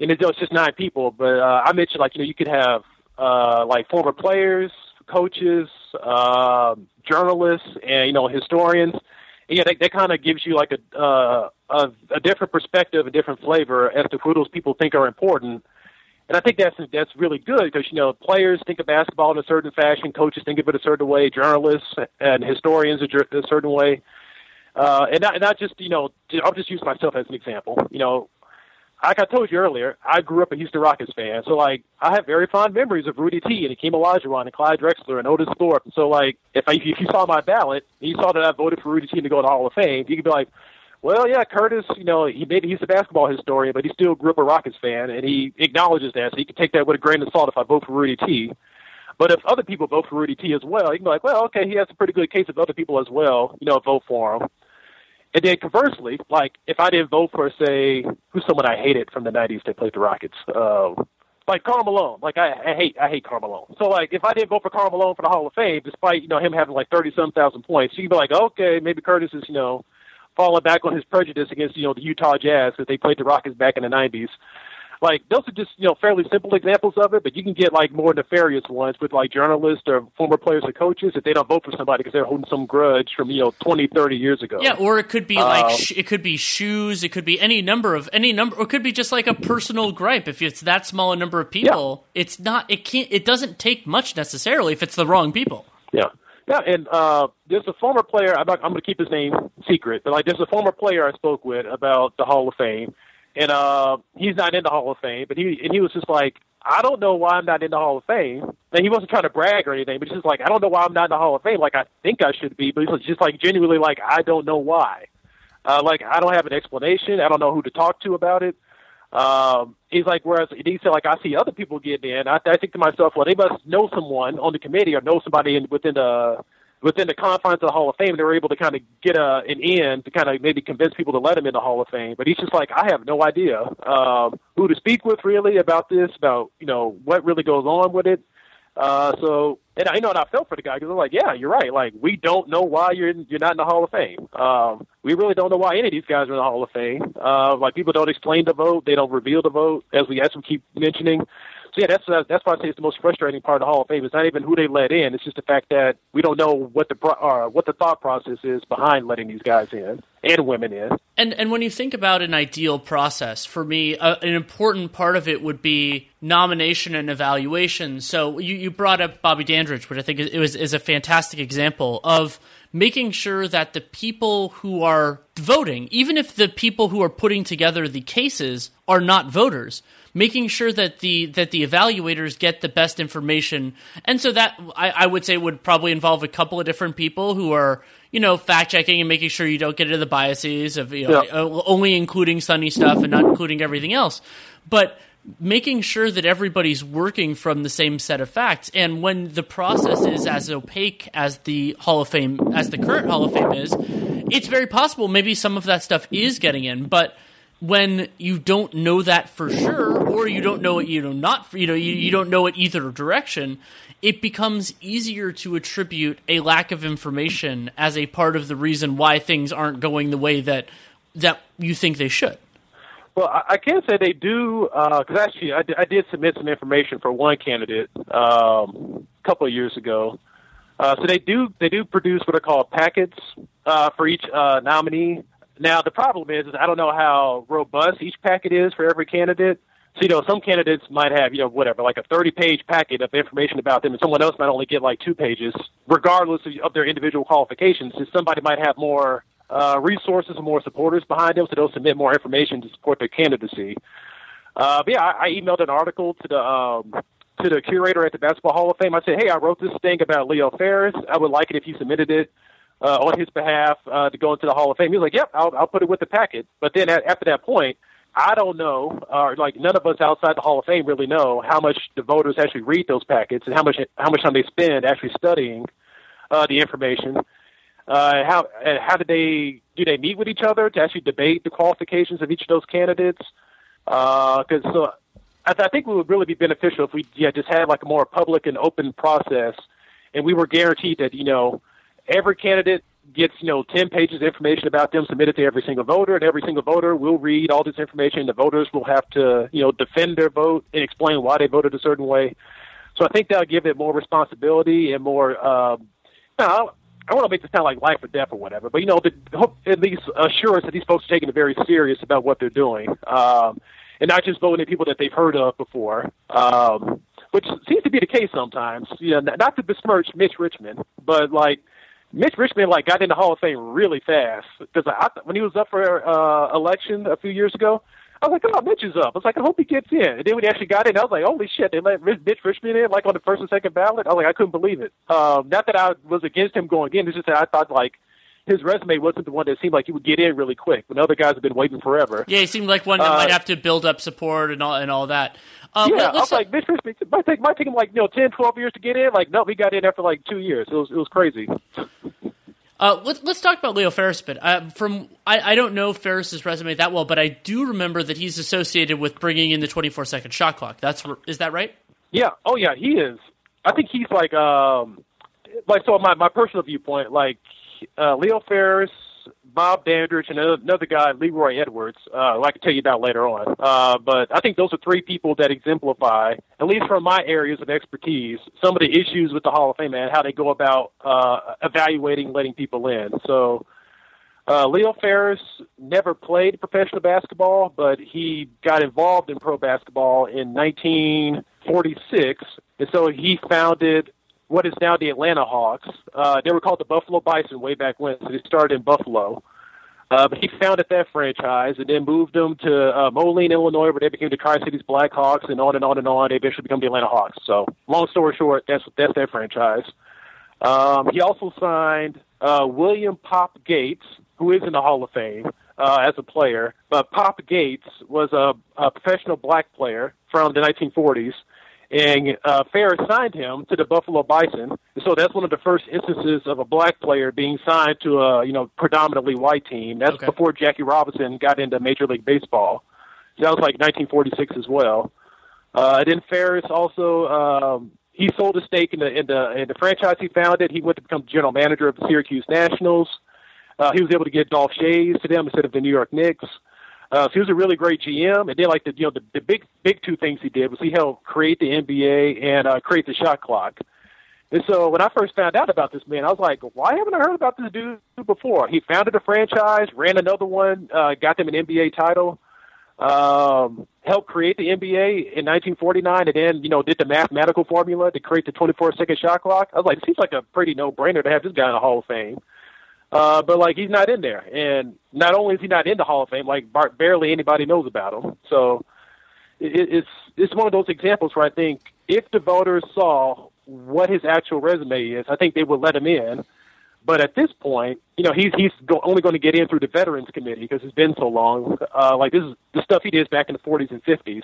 and it's just nine people. But uh, I mentioned like you know you could have uh, like former players, coaches, uh, journalists, and you know historians. And, yeah, that, that kind of gives you like a, uh, a a different perspective, a different flavor as to who those people think are important. And I think that's that's really good because you know players think of basketball in a certain fashion, coaches think of it a certain way, journalists and historians a, a certain way, uh, and not, and not just you know I'll just use myself as an example. You know, like I told you earlier, I grew up a Houston Rockets fan, so like I have very fond memories of Rudy T and Akeem Olajuwon and Clyde Drexler and Otis Thorpe. So like if I, if you saw my ballot, and you saw that I voted for Rudy T to go to Hall of Fame, you could be like, well, yeah, Curtis, you know, he maybe he's a basketball historian, but he still grew up a Rockets fan, and he acknowledges that, so you can take that with a grain of salt if I vote for Rudy T. But if other people vote for Rudy T as well, you can be like, well, okay, he has a pretty good case of other people as well, you know, vote for him. And then conversely, like if I didn't vote for, say, who's someone I hated from the '90s that played the Rockets, uh, like Karl Malone. Like I, I hate, I hate Karl Malone. So like if I didn't vote for Karl Malone for the Hall of Fame, despite you know him having like thirty some thousand points, you'd be like, okay, maybe Curtis is you know falling back on his prejudice against you know the Utah Jazz because they played the Rockets back in the '90s. Like those are just you know fairly simple examples of it, but you can get like more nefarious ones with like journalists or former players or coaches if they don't vote for somebody because they're holding some grudge from you know 20, 30 years ago. Yeah, or it could be like Um, sh- it could be shoes, it could be any number of any number, or it could be just like a personal gripe. If it's that small a number of people, it's not. It can't. It doesn't take much necessarily if it's the wrong people. Yeah. Yeah, and uh, there's a former player. I'm, not, I'm going to keep his name secret, but like there's a former player I spoke with about the Hall of Fame, and uh, he's not in the Hall of Fame, but he and he was just like, I don't know why I'm not in the Hall of Fame, and he wasn't trying to brag or anything, but he's just like, I don't know why I'm not in the Hall of Fame. Like I think I should be, but he's just like genuinely like I don't know why. Uh, like I don't have an explanation. I don't know who to talk to about it. Um, he's like, whereas he said, like, I see other people getting in. I, I think to myself, well, they must know someone on the committee or know somebody in, within the within the confines of the Hall of Fame. They were able to kind of get a, an in to kind of maybe convince people to let him in the Hall of Fame. But he's just like, I have no idea um, who to speak with really about this, about you know what really goes on with it. Uh, so, and I know, and I felt for the guy because I'm like, yeah, you're right. Like, we don't know why you're in, you're not in the Hall of Fame. Um, we really don't know why any of these guys are in the Hall of Fame. Uh, like, people don't explain the vote, they don't reveal the vote, as we as we keep mentioning. Yeah, that's that's why I say it's the most frustrating part of the Hall of Fame. It's not even who they let in; it's just the fact that we don't know what the uh, what the thought process is behind letting these guys in and women in. And and when you think about an ideal process, for me, uh, an important part of it would be nomination and evaluation. So you, you brought up Bobby Dandridge, which I think is, is a fantastic example of making sure that the people who are voting, even if the people who are putting together the cases are not voters, making sure that the that the evaluators get the best information. And so that I, I would say would probably involve a couple of different people who are you know fact checking and making sure you don't get into the biases of you know Yeah. only including sunny stuff and not including everything else. But making sure that everybody's working from the same set of facts and when the process is as opaque as the hall of fame as the current hall of fame is it's very possible maybe some of that stuff is getting in but when you don't know that for sure or you don't know it you know not you know you, you don't know it either direction it becomes easier to attribute a lack of information as a part of the reason why things aren't going the way that that you think they should Well, I, I can say they do because actually I, I did submit some information for one candidate um, a couple of years ago. Uh, so they do they do produce what are called packets uh, for each uh, nominee. Now the problem is, is I don't know how robust each packet is for every candidate. So you know, some candidates might have you know whatever like a thirty page packet of information about them, and someone else might only get like two pages, regardless of, of their individual qualifications. So somebody might have more uh, resources and more supporters behind them, so they'll submit more information to support their candidacy. Uh, but yeah, I, I emailed an article to the um, to the curator at the Basketball Hall of Fame. I said, "Hey, I wrote this thing about Leo Ferris. I would like it if you submitted it uh, on his behalf uh, to go into the Hall of Fame." He was like, "Yep, I'll, I'll put it with the packet." But then at, after that point, I don't know, or like none of us outside the Hall of Fame really know how much the voters actually read those packets and how much how much time they spend actually studying uh, the information. Uh, how uh, how do they do they meet with each other to actually debate the qualifications of each of those candidates? Because so I, th- I think it would really be beneficial if we yeah just had like a more public and open process, and we were guaranteed that you know every candidate gets you know ten pages of information about them submitted to every single voter, and every single voter will read all this information. The voters will have to you know defend their vote and explain why they voted a certain way. So I think that'll give it more responsibility and more. Um, no, I don't want to make this sound like life or death or whatever, but you know, the, at least assure us that these folks are taking it very serious about what they're doing, um, and not just voting at people that they've heard of before, um, which seems to be the case sometimes. You know, not to besmirch Mitch Richmond, but like Mitch Richmond like got in the Hall of Fame really fast because I, when he was up for uh, election a few years ago. I was like, oh, Mitch is up. I was like, I hope he gets in. And then when he actually got in, I was like, holy shit, they let Mitch Richmond in, like on the first and second ballot. I was like, I couldn't believe it. Um, not that I was against him going in. It's just that I thought, like, his resume wasn't the one that seemed like he would get in really quick when other guys have been waiting forever. Yeah, he seemed like one that Uh, might have to build up support and all and all that. Um, yeah, I was like, it might take might take him like you know 10, 12 years to get in. Like, no, he got in after like two years. It was it was crazy. Uh, let, let's talk about Leo Ferris a bit. Uh, from I, I don't know Ferris's resume that well, but I do remember that he's associated with bringing in the 24 second shot clock. That's is that right? Yeah. Oh, yeah. He is. I think he's like, um, like so. My my personal viewpoint, like uh, Leo Ferris, Bob Dandridge, and another guy, Leroy Edwards, uh, I can tell you about later on. Uh, but I think those are three people that exemplify, at least from my areas of expertise, some of the issues with the Hall of Fame and how they go about uh, evaluating letting people in. So uh, Leo Ferris never played professional basketball, but he got involved in pro basketball in 1946, and so he founded what is now the Atlanta Hawks. Uh, they were called the Buffalo Bison way back when, so they started in Buffalo. Uh, but he founded that franchise and then moved them to uh, Moline, Illinois, where they became the Tri Cities Blackhawks, and on and on and on. They eventually become the Atlanta Hawks. So, long story short, that's that's their franchise. Um, he also signed uh, William Pop Gates, who is in the Hall of Fame uh, as a player. But Pop Gates was a, a professional black player from the 1940s and uh, Ferris signed him to the Buffalo Bison. And so that's one of the first instances of a black player being signed to a you know predominantly white team. That's Okay. before Jackie Robinson got into Major League Baseball. So that was like 1946 as well. Uh, and then Ferris also um, he sold a stake in the in the in the franchise he founded. He went to become general manager of the Syracuse Nationals. Uh, he was able to get Dolph Schayes to them instead of the New York Knicks. Uh, so he was a really great GM, and then like the you know the, the big big two things he did was he helped create the NBA and uh, create the shot clock. And so when I first found out about this man, I was like, why haven't I heard about this dude before? He founded a franchise, ran another one, uh, got them an NBA title, um, helped create the NBA in 1949, and then you know did the mathematical formula to create the 24 second shot clock. I was like, it seems like a pretty no brainer to have this guy in the Hall of Fame. Uh, but like he's not in there, and not only is he not in the Hall of Fame, like bar- barely anybody knows about him. So it, it's it's one of those examples where I think if the voters saw what his actual resume is, I think they would let him in. But at this point, you know, he's he's go, only going to get in through the Veterans Committee because it's been so long. Uh, like this is the stuff he did back in the 40s and 50s.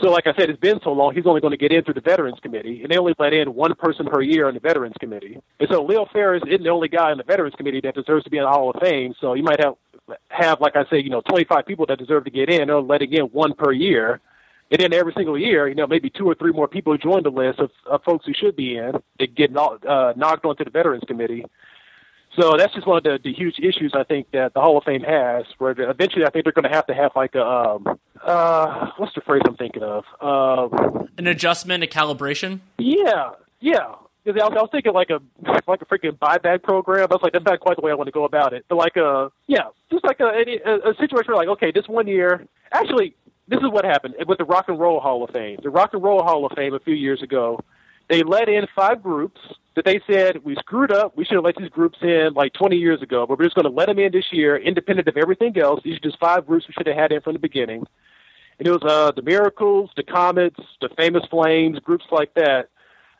So, like I said, it's been so long, he's only going to get in through the Veterans Committee, and they only let in one person per year on the Veterans Committee. And so, Leo Ferris isn't the only guy in the Veterans Committee that deserves to be in the Hall of Fame. So, you might have have, like I say, you know, 25 people that deserve to get in. They're letting in one per year, and then every single year, you know, maybe two or three more people join the list of, of folks who should be in. They get uh, knocked onto the Veterans Committee. So that's just one of the, the huge issues I think that the Hall of Fame has. Where eventually, I think they're going to have to have like a um, uh, what's the phrase I'm thinking of? Um, An adjustment, a calibration. yeah, yeah. I was, I was thinking like a like a freaking buyback program. I was like, that's not quite the way I want to go about it. But like a yeah, just like a, a, a situation where like, okay, this one year, actually, this is what happened with the Rock and Roll Hall of Fame. The Rock and Roll Hall of Fame a few years ago, they let in five groups that they said we screwed up. We should have let these groups in like 20 years ago, but we're just going to let them in this year, independent of everything else. These are just five groups we should have had in from the beginning. And it was uh, the Miracles, the Comets, the Famous Flames, groups like that.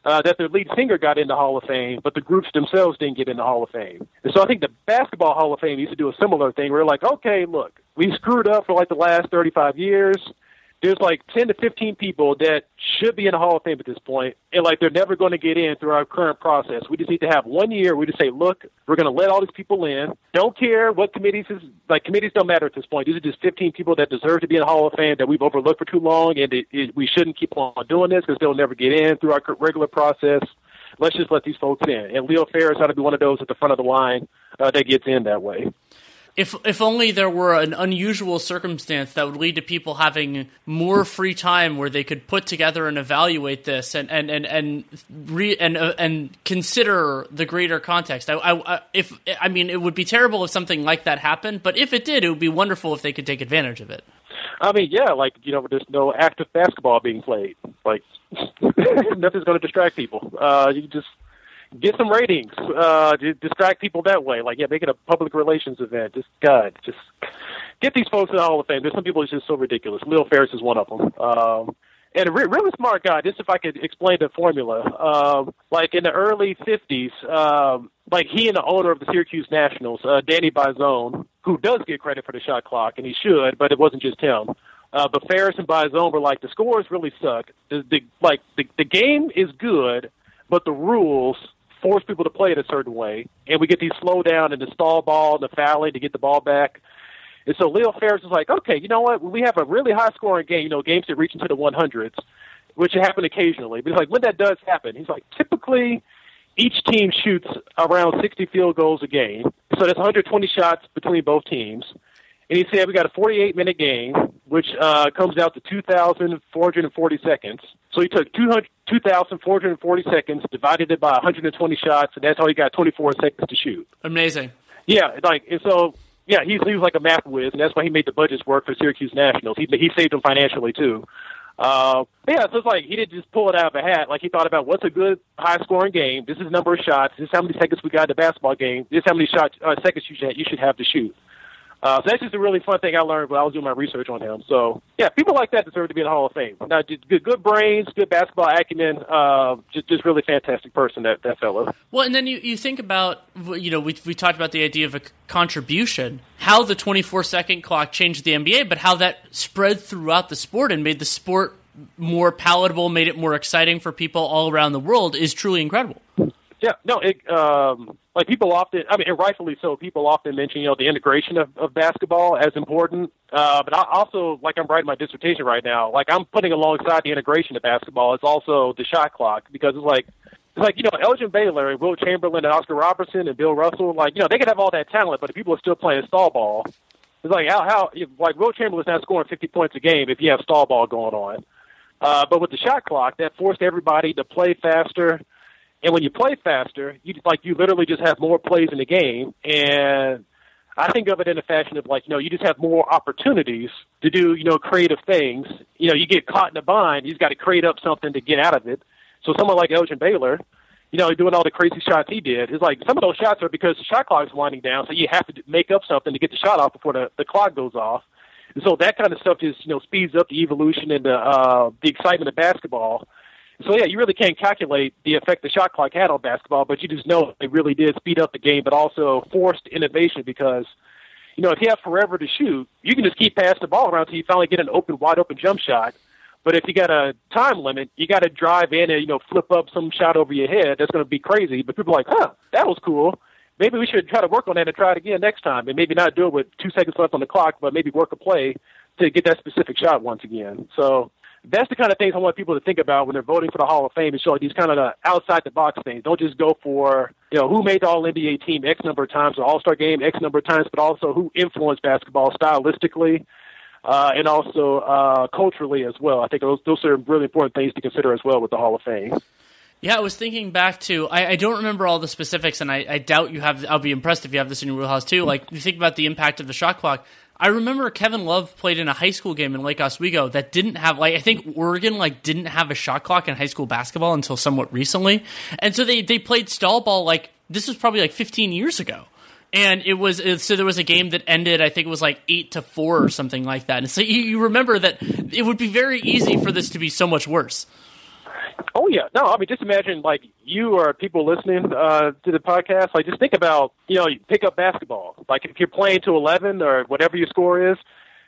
Uh, that their lead singer got in the Hall of Fame, but the groups themselves didn't get in the Hall of Fame. And so I think the Basketball Hall of Fame used to do a similar thing where they're like, okay, look, we screwed up for like the last 35 years. There's like 10 to 15 people that should be in the Hall of Fame at this point, and like they're never going to get in through our current process. We just need to have one year. We just say, look, we're going to let all these people in. Don't care what committees is like. Committees don't matter at this point. These are just 15 people that deserve to be in the Hall of Fame that we've overlooked for too long, and it, it, we shouldn't keep on doing this because they'll never get in through our regular process. Let's just let these folks in. And Leo Ferris ought to be one of those at the front of the line uh, that gets in that way. If if only there were an unusual circumstance that would lead to people having more free time where they could put together and evaluate this and and and and re, and uh, and consider the greater context. I, I, if I mean it would be terrible if something like that happened, but if it did, it would be wonderful if they could take advantage of it. I mean, yeah, like you know, there's no active basketball being played. Like [laughs] nothing's going to distract people. Uh, you just get some ratings, uh, distract people that way. Like, yeah, make it a public relations event. Just God, just get these folks in the Hall of Fame. There's some people who's just so ridiculous. Leo Ferris is one of them. Um, and a re- really smart guy. Just if I could explain the formula, um, like in the early '50s, um, like he and the owner of the Syracuse Nationals, uh, Danny Biasone, who does get credit for the shot clock, and he should, but it wasn't just him. Uh, but Ferris and Biasone were like, the scores really suck. The, the like the, the game is good, but the rules force people to play it a certain way, and we get these slow down and the stall ball and the fouling to get the ball back. And so Leo Ferris was like, okay, you know what? We have a really high scoring game, you know, games that reach into the 100s, which happen occasionally. But he's like, when that does happen, he's like, typically each team shoots around 60 field goals a game. So that's 120 shots between both teams. And he said we got a 48 minute game, which uh, comes out to 2,440 seconds. So he took 2,440 seconds, divided it by 120 shots, and that's how he got 24 seconds to shoot. Amazing. Yeah, like and so. Yeah, he's he was like a math whiz, and that's why he made the budgets work for Syracuse Nationals. He he saved them financially too. Uh, yeah, so it's like he didn't just pull it out of a hat. Like he thought about what's a good high scoring game. This is number of shots. This is how many seconds we got in the basketball game. This is how many shots uh, seconds you should you should have to shoot. Uh, so that's just a really fun thing I learned when I was doing my research on him. So yeah, people like that deserve to be in the Hall of Fame. Now, just good, good brains, good basketball acumen, uh, just just really fantastic person that that fellow. Well, and then you, you think about you know we we talked about the idea of a contribution, how the 24 second clock changed the NBA, but how that spread throughout the sport and made the sport more palatable, made it more exciting for people all around the world is truly incredible. Yeah, no, it, um, like people often, I mean, and rightfully so, people often mention, you know, the integration of, of basketball as important. Uh, but I also, like I'm writing my dissertation right now, like I'm putting alongside the integration of basketball, it's also the shot clock because it's like, it's like, you know, Elgin Baylor and Wilt Chamberlain and Oscar Robertson and Bill Russell, like, you know, they could have all that talent, but if people are still playing stall ball, it's like how, how like Wilt Chamberlain's not scoring 50 points a game if you have stall ball going on. Uh, but with the shot clock, that forced everybody to play faster, and when you play faster, you like you literally just have more plays in the game. And I think of it in a fashion of like, you know, you just have more opportunities to do, you know, creative things. You know, you get caught in a bind, you've got to create up something to get out of it. So someone like Elgin Baylor, you know, doing all the crazy shots he did, is like some of those shots are because the shot clock is winding down, so you have to make up something to get the shot off before the, the clock goes off. And so that kind of stuff just, you know, speeds up the evolution and the, uh, the excitement of basketball. So yeah, you really can't calculate the effect the shot clock had on basketball, but you just know it really did speed up the game, but also forced innovation because, you know, if you have forever to shoot, you can just keep passing the ball around until you finally get an open, wide open jump shot. But if you got a time limit, you got to drive in and you know flip up some shot over your head. That's going to be crazy. But people are like, huh, that was cool. Maybe we should try to work on that and try it again next time, and maybe not do it with two seconds left on the clock, but maybe work a play to get that specific shot once again. So that's the kind of things I want people to think about when they're voting for the Hall of Fame and show these kind of the outside the box things. Don't just go for, you know, who made the All NBA team X number of times, or All Star game X number of times, but also who influenced basketball stylistically uh, and also uh, culturally as well. I think those, those are really important things to consider as well with the Hall of Fame. Yeah, I was thinking back to I, I don't remember all the specifics, and I, I doubt you have. I'll be impressed if you have this in your wheelhouse too. Like you think about the impact of the shot clock. I remember Kevin Love played in a high school game in Lake Oswego that didn't have like I think Oregon like didn't have a shot clock in high school basketball until somewhat recently, and so they they played stall ball like this was probably like 15 years ago. And it was so there was a game that ended. I think it was like eight to four or something like that. And so you, you remember that it would be very easy for this to be so much worse. Oh yeah, no. I mean, just imagine like you or people listening uh, to the podcast. Like, just think about you know, you pick up basketball. Like, if you're playing to eleven or whatever your score is,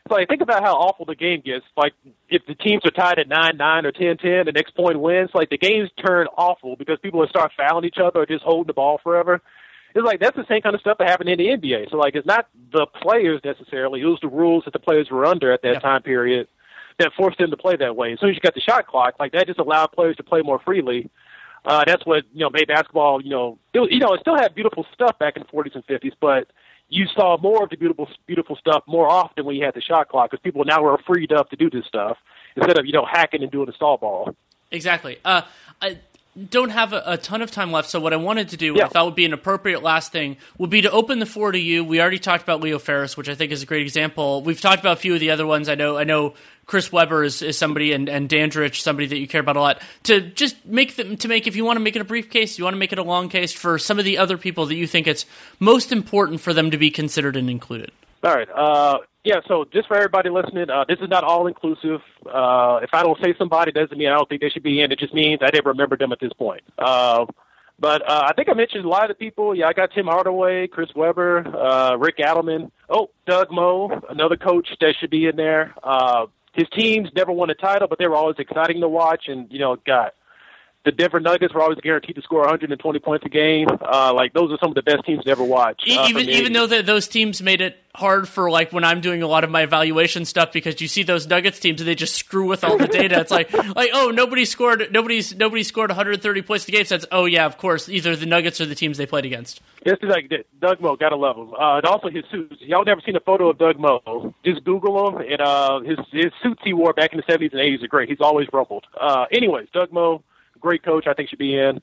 it's like think about how awful the game gets. Like, if the teams are tied at nine nine or ten ten, the next point wins. Like, the games turn awful because people will start fouling each other or just holding the ball forever. It's like that's the same kind of stuff that happened in the NBA. So like, it's not the players necessarily; it was the rules that the players were under at that yeah. time period that forced them to play that way. As soon as you got the shot clock, like that just allowed players to play more freely. Uh, that's what you know made basketball. You know, it, you know, it still had beautiful stuff back in the 40s and 50s, but you saw more of the beautiful, beautiful stuff more often when you had the shot clock because people now were freed up to do this stuff instead of you know hacking and doing the stall ball. Exactly. Uh, I, don't have a, a, ton of time left, so what I wanted to do, yeah. I thought would be an appropriate last thing, would be to open the floor to you. We already talked about Leo Ferris, which I think is a great example. We've talked about a few of the other ones. I know, I know Chris Webber is, is somebody, and, and Dandridge, somebody that you care about a lot. To just make them to make, if you want to make it a brief case, you want to make it a long case for some of the other people that you think it's most important for them to be considered and included. All right. Uh, yeah. So just for everybody listening, uh, this is not all inclusive. Uh, if I don't say somebody, doesn't mean I don't think they should be in. It just means I didn't remember them at this point. Uh, but uh, I think I mentioned a lot of the people. Yeah, I got Tim Hardaway, Chris Webber, uh, Rick Adelman. Oh, Doug Moe, another coach that should be in there. Uh, his teams never won a title, but they were always exciting to watch. And you know, God, the Denver Nuggets were always guaranteed to score 120 points a game. Uh, like those are some of the best teams to ever watch. Uh, even even though the, those teams made it hard for like when I'm doing a lot of my evaluation stuff because you see those Nuggets teams and they just screw with all the data. it's like [laughs] like oh nobody scored nobody's nobody scored 130 points a game. So oh yeah of course either the Nuggets or the teams they played against. It's like Doug Moe, gotta love him. Uh, and also his suits. Y'all never seen a photo of Doug Moe? Just Google him, and uh, his his suits he wore back in the 70s and 80s are great. He's always rumpled. Uh, anyways, Doug Moe great coach. I think should be in.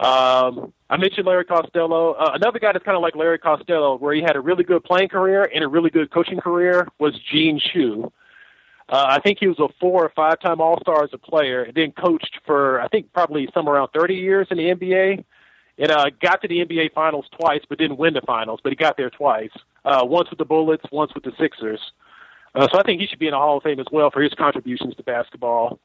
Um, I mentioned Larry Costello. Uh, another guy that's kind of like Larry Costello, where he had a really good playing career and a really good coaching career, was Gene Shue. Uh, I think he was a four or five time All Star as a player, and then coached for I think probably somewhere around 30 years in the NBA. And uh, got to the NBA Finals twice, but didn't win the finals. But he got there twice. Uh, once with the Bullets, once with the Sixers. Uh, so I think he should be in the Hall of Fame as well for his contributions to basketball.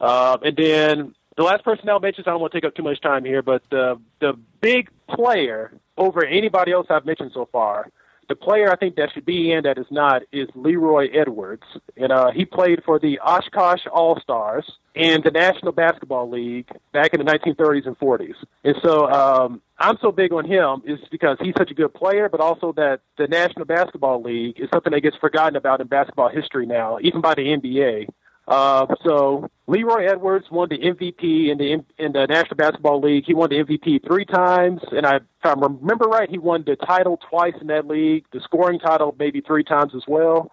Uh, and then the last person I'll mention, I don't want to take up too much time here, but the the big player over anybody else I've mentioned so far, the player I think that should be in that is not is Leroy Edwards, and uh, he played for the Oshkosh All Stars and the National Basketball League back in the 1930s and 40s. And so um, I'm so big on him is because he's such a good player, but also that the National Basketball League is something that gets forgotten about in basketball history now, even by the NBA. Uh, so Leroy Edwards won the MVP in the in the National Basketball League. He won the MVP three times, and I, if I remember right, he won the title twice in that league. The scoring title maybe three times as well.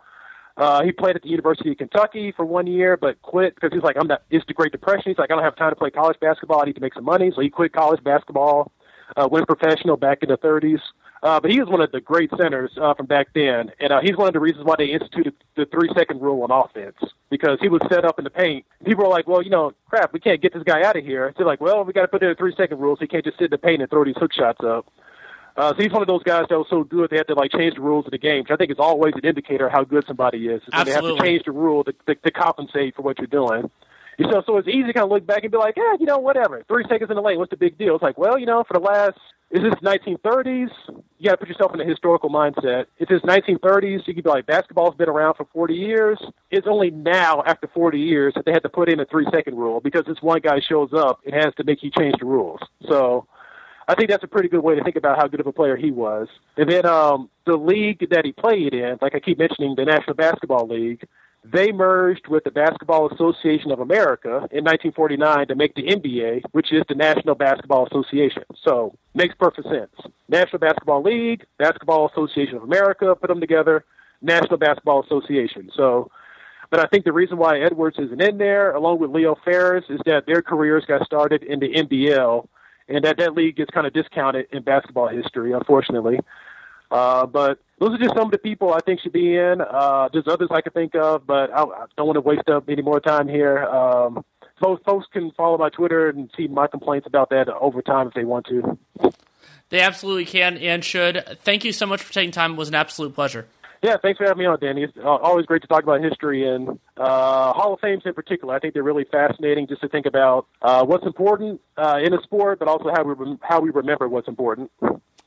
Uh, he played at the University of Kentucky for one year, but quit because he's like, I'm not. It's the Great Depression. He's like, I don't have time to play college basketball. I need to make some money, so he quit college basketball. Uh, went professional back in the 30s. Uh, but he was one of the great centers uh, from back then, and uh, he's one of the reasons why they instituted the three-second rule on offense because he was set up in the paint. People are like, "Well, you know, crap, we can't get this guy out of here." So they're like, "Well, we got to put in a three-second rule, so he can't just sit in the paint and throw these hook shots up." Uh, so he's one of those guys that was so good they had to like change the rules of the game, which I think is always an indicator of how good somebody is. is Absolutely. They have to change the rule to, to, to compensate for what you're doing. You know, so it's easy to kind of look back and be like, yeah, you know, whatever. Three seconds in the lane, what's the big deal? It's like, well, you know, for the last is this 1930s? You got to put yourself in a historical mindset. If it's 1930s, you could be like, basketball's been around for 40 years. It's only now, after 40 years, that they had to put in a three second rule because this one guy shows up, it has to make you change the rules. So I think that's a pretty good way to think about how good of a player he was. And then um, the league that he played in, like I keep mentioning, the National Basketball League, they merged with the Basketball Association of America in 1949 to make the NBA, which is the National Basketball Association. So makes perfect sense. National Basketball League, Basketball Association of America, put them together, National Basketball Association. So, but I think the reason why Edwards isn't in there, along with Leo Ferris, is that their careers got started in the NBL, and that that league gets kind of discounted in basketball history, unfortunately. Uh, but those are just some of the people I think should be in. Uh, there's others I can think of, but I, I don't want to waste up any more time here. Um, folks, folks can follow my Twitter and see my complaints about that over time if they want to. They absolutely can and should. Thank you so much for taking time. It was an absolute pleasure. Yeah, thanks for having me on, Danny. It's always great to talk about history and uh, Hall of Fames in particular. I think they're really fascinating just to think about uh, what's important uh, in a sport, but also how we how we remember what's important.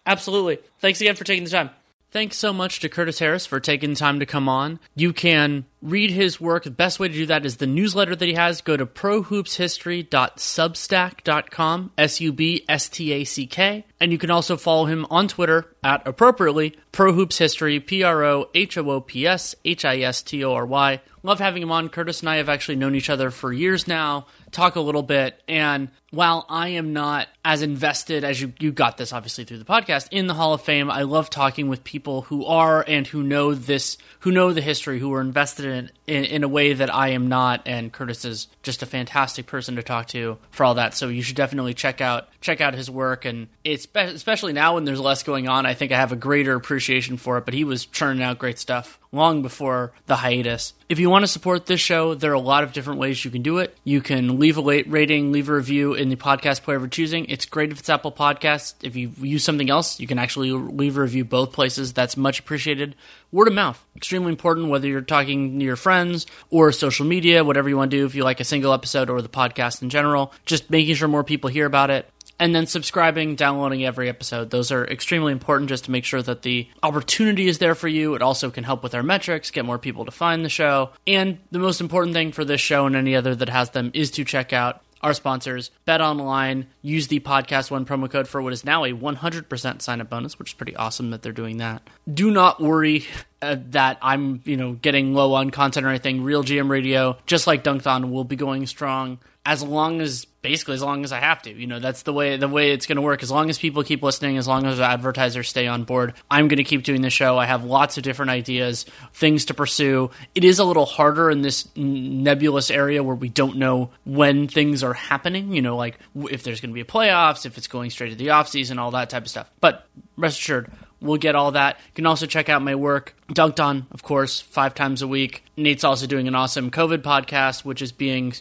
Absolutely. Thanks again for taking the time. Thanks so much to Curtis Harris for taking time to come on. You can read his work. The best way to do that is the newsletter that he has. Go to prohoopshistory.substack.com, S U B S T A C K. And you can also follow him on Twitter at appropriately prohoopshistory, P R O H O O P S H I S T O R Y. Love having him on. Curtis and I have actually known each other for years now talk a little bit. And while I am not as invested as you, you got this obviously through the podcast in the Hall of Fame, I love talking with people who are and who know this, who know the history, who are invested in, in, in a way that I am not. And Curtis is just a fantastic person to talk to for all that. So you should definitely check out check out his work. And it's especially now when there's less going on, I think I have a greater appreciation for it. But he was churning out great stuff long before the hiatus. If you want to support this show, there are a lot of different ways you can do it. You can leave a late rating, leave a review in the podcast player of choosing. It's great if it's Apple Podcasts. If you use something else, you can actually leave a review both places. That's much appreciated. Word of mouth, extremely important, whether you're talking to your friends or social media, whatever you want to do, if you like a single episode or the podcast in general, just making sure more people hear about it and then subscribing, downloading every episode. Those are extremely important just to make sure that the opportunity is there for you. It also can help with our metrics, get more people to find the show. And the most important thing for this show and any other that has them is to check out our sponsors, Bet Online. Use the Podcast One promo code for what is now a 100% sign up bonus, which is pretty awesome that they're doing that. Do not worry uh, that I'm, you know, getting low on content or anything. Real GM Radio, just like Dunked On, will be going strong as long as basically as long as I have to. You know, that's the way the way it's going to work. As long as people keep listening, as long as advertisers stay on board, I'm going to keep doing the show. I have lots of different ideas, things to pursue. It is a little harder in this nebulous area where we don't know when things are happening. You know, like if there's going to be a playoffs, if it's going straight to the off season, all that type of stuff. But rest assured, we'll get all that. You can also check out my work, Dunked On, of course, five times a week. Nate's also doing an awesome COVID podcast, which is being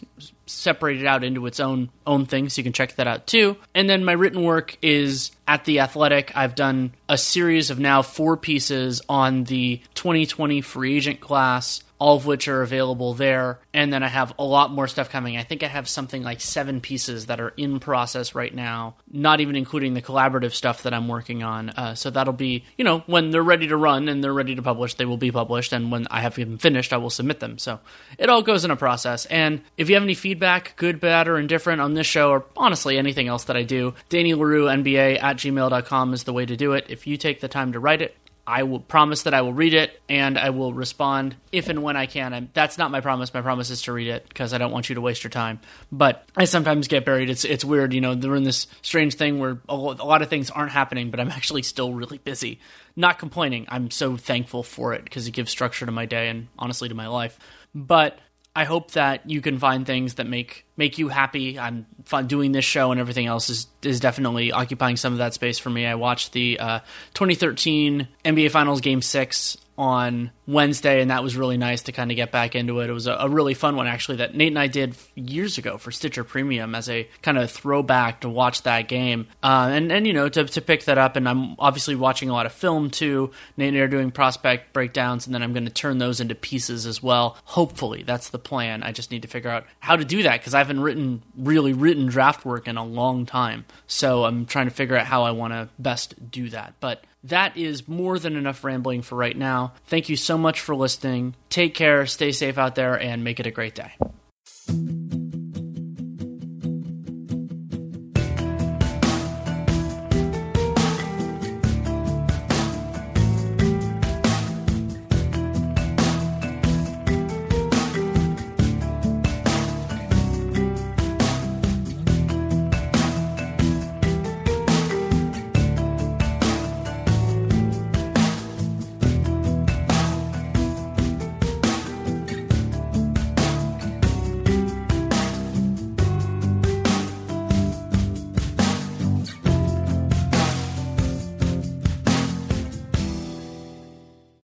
separated out into its own own thing, so you can check that out too. And then my written work is at the Athletic. I've done a series of now four pieces on the 2020 free agent class all of which are available there. And then I have a lot more stuff coming. I think I have something like seven pieces that are in process right now, not even including the collaborative stuff that I'm working on. Uh, so that'll be, you know, when they're ready to run and they're ready to publish, they will be published. And when I have them finished, I will submit them. So it all goes in a process. And if you have any feedback, good, bad, or indifferent on this show, or honestly anything else that I do, Danny Leroux, NBA at gmail.com is the way to do it. If you take the time to write it, I will promise that I will read it and I will respond if and when I can. And that's not my promise. My promise is to read it because I don't want you to waste your time. But I sometimes get buried. It's it's weird, you know. They're in this strange thing where a lot of things aren't happening, but I'm [laughs] actually still really busy. Not complaining. I'm so thankful for it because it gives structure to my day and honestly to my life. But I hope that you can find things that make make you happy. I'm doing this show and everything else is is definitely occupying some of that space for me. I watched the uh, 2013 NBA Finals Game Six on Wednesday, and that was really nice to kind of get back into it. It was a, a, really fun one, actually, that Nate and I did years ago for Stitcher Premium as a kind of throwback to watch that game. Uh, and, and, you know, to, to pick that up, and I'm obviously watching a lot of film too. Nate and I are doing prospect breakdowns, and then I'm going to turn those into pieces as well. Hopefully, that's the plan. I just need to figure out how to do that because I haven't written, really written draft work in a long time. So I'm trying to figure out how I want to best do that. But that is more than enough rambling for right now. Thank you so much for listening. Take care, stay safe out there, and make it a great day.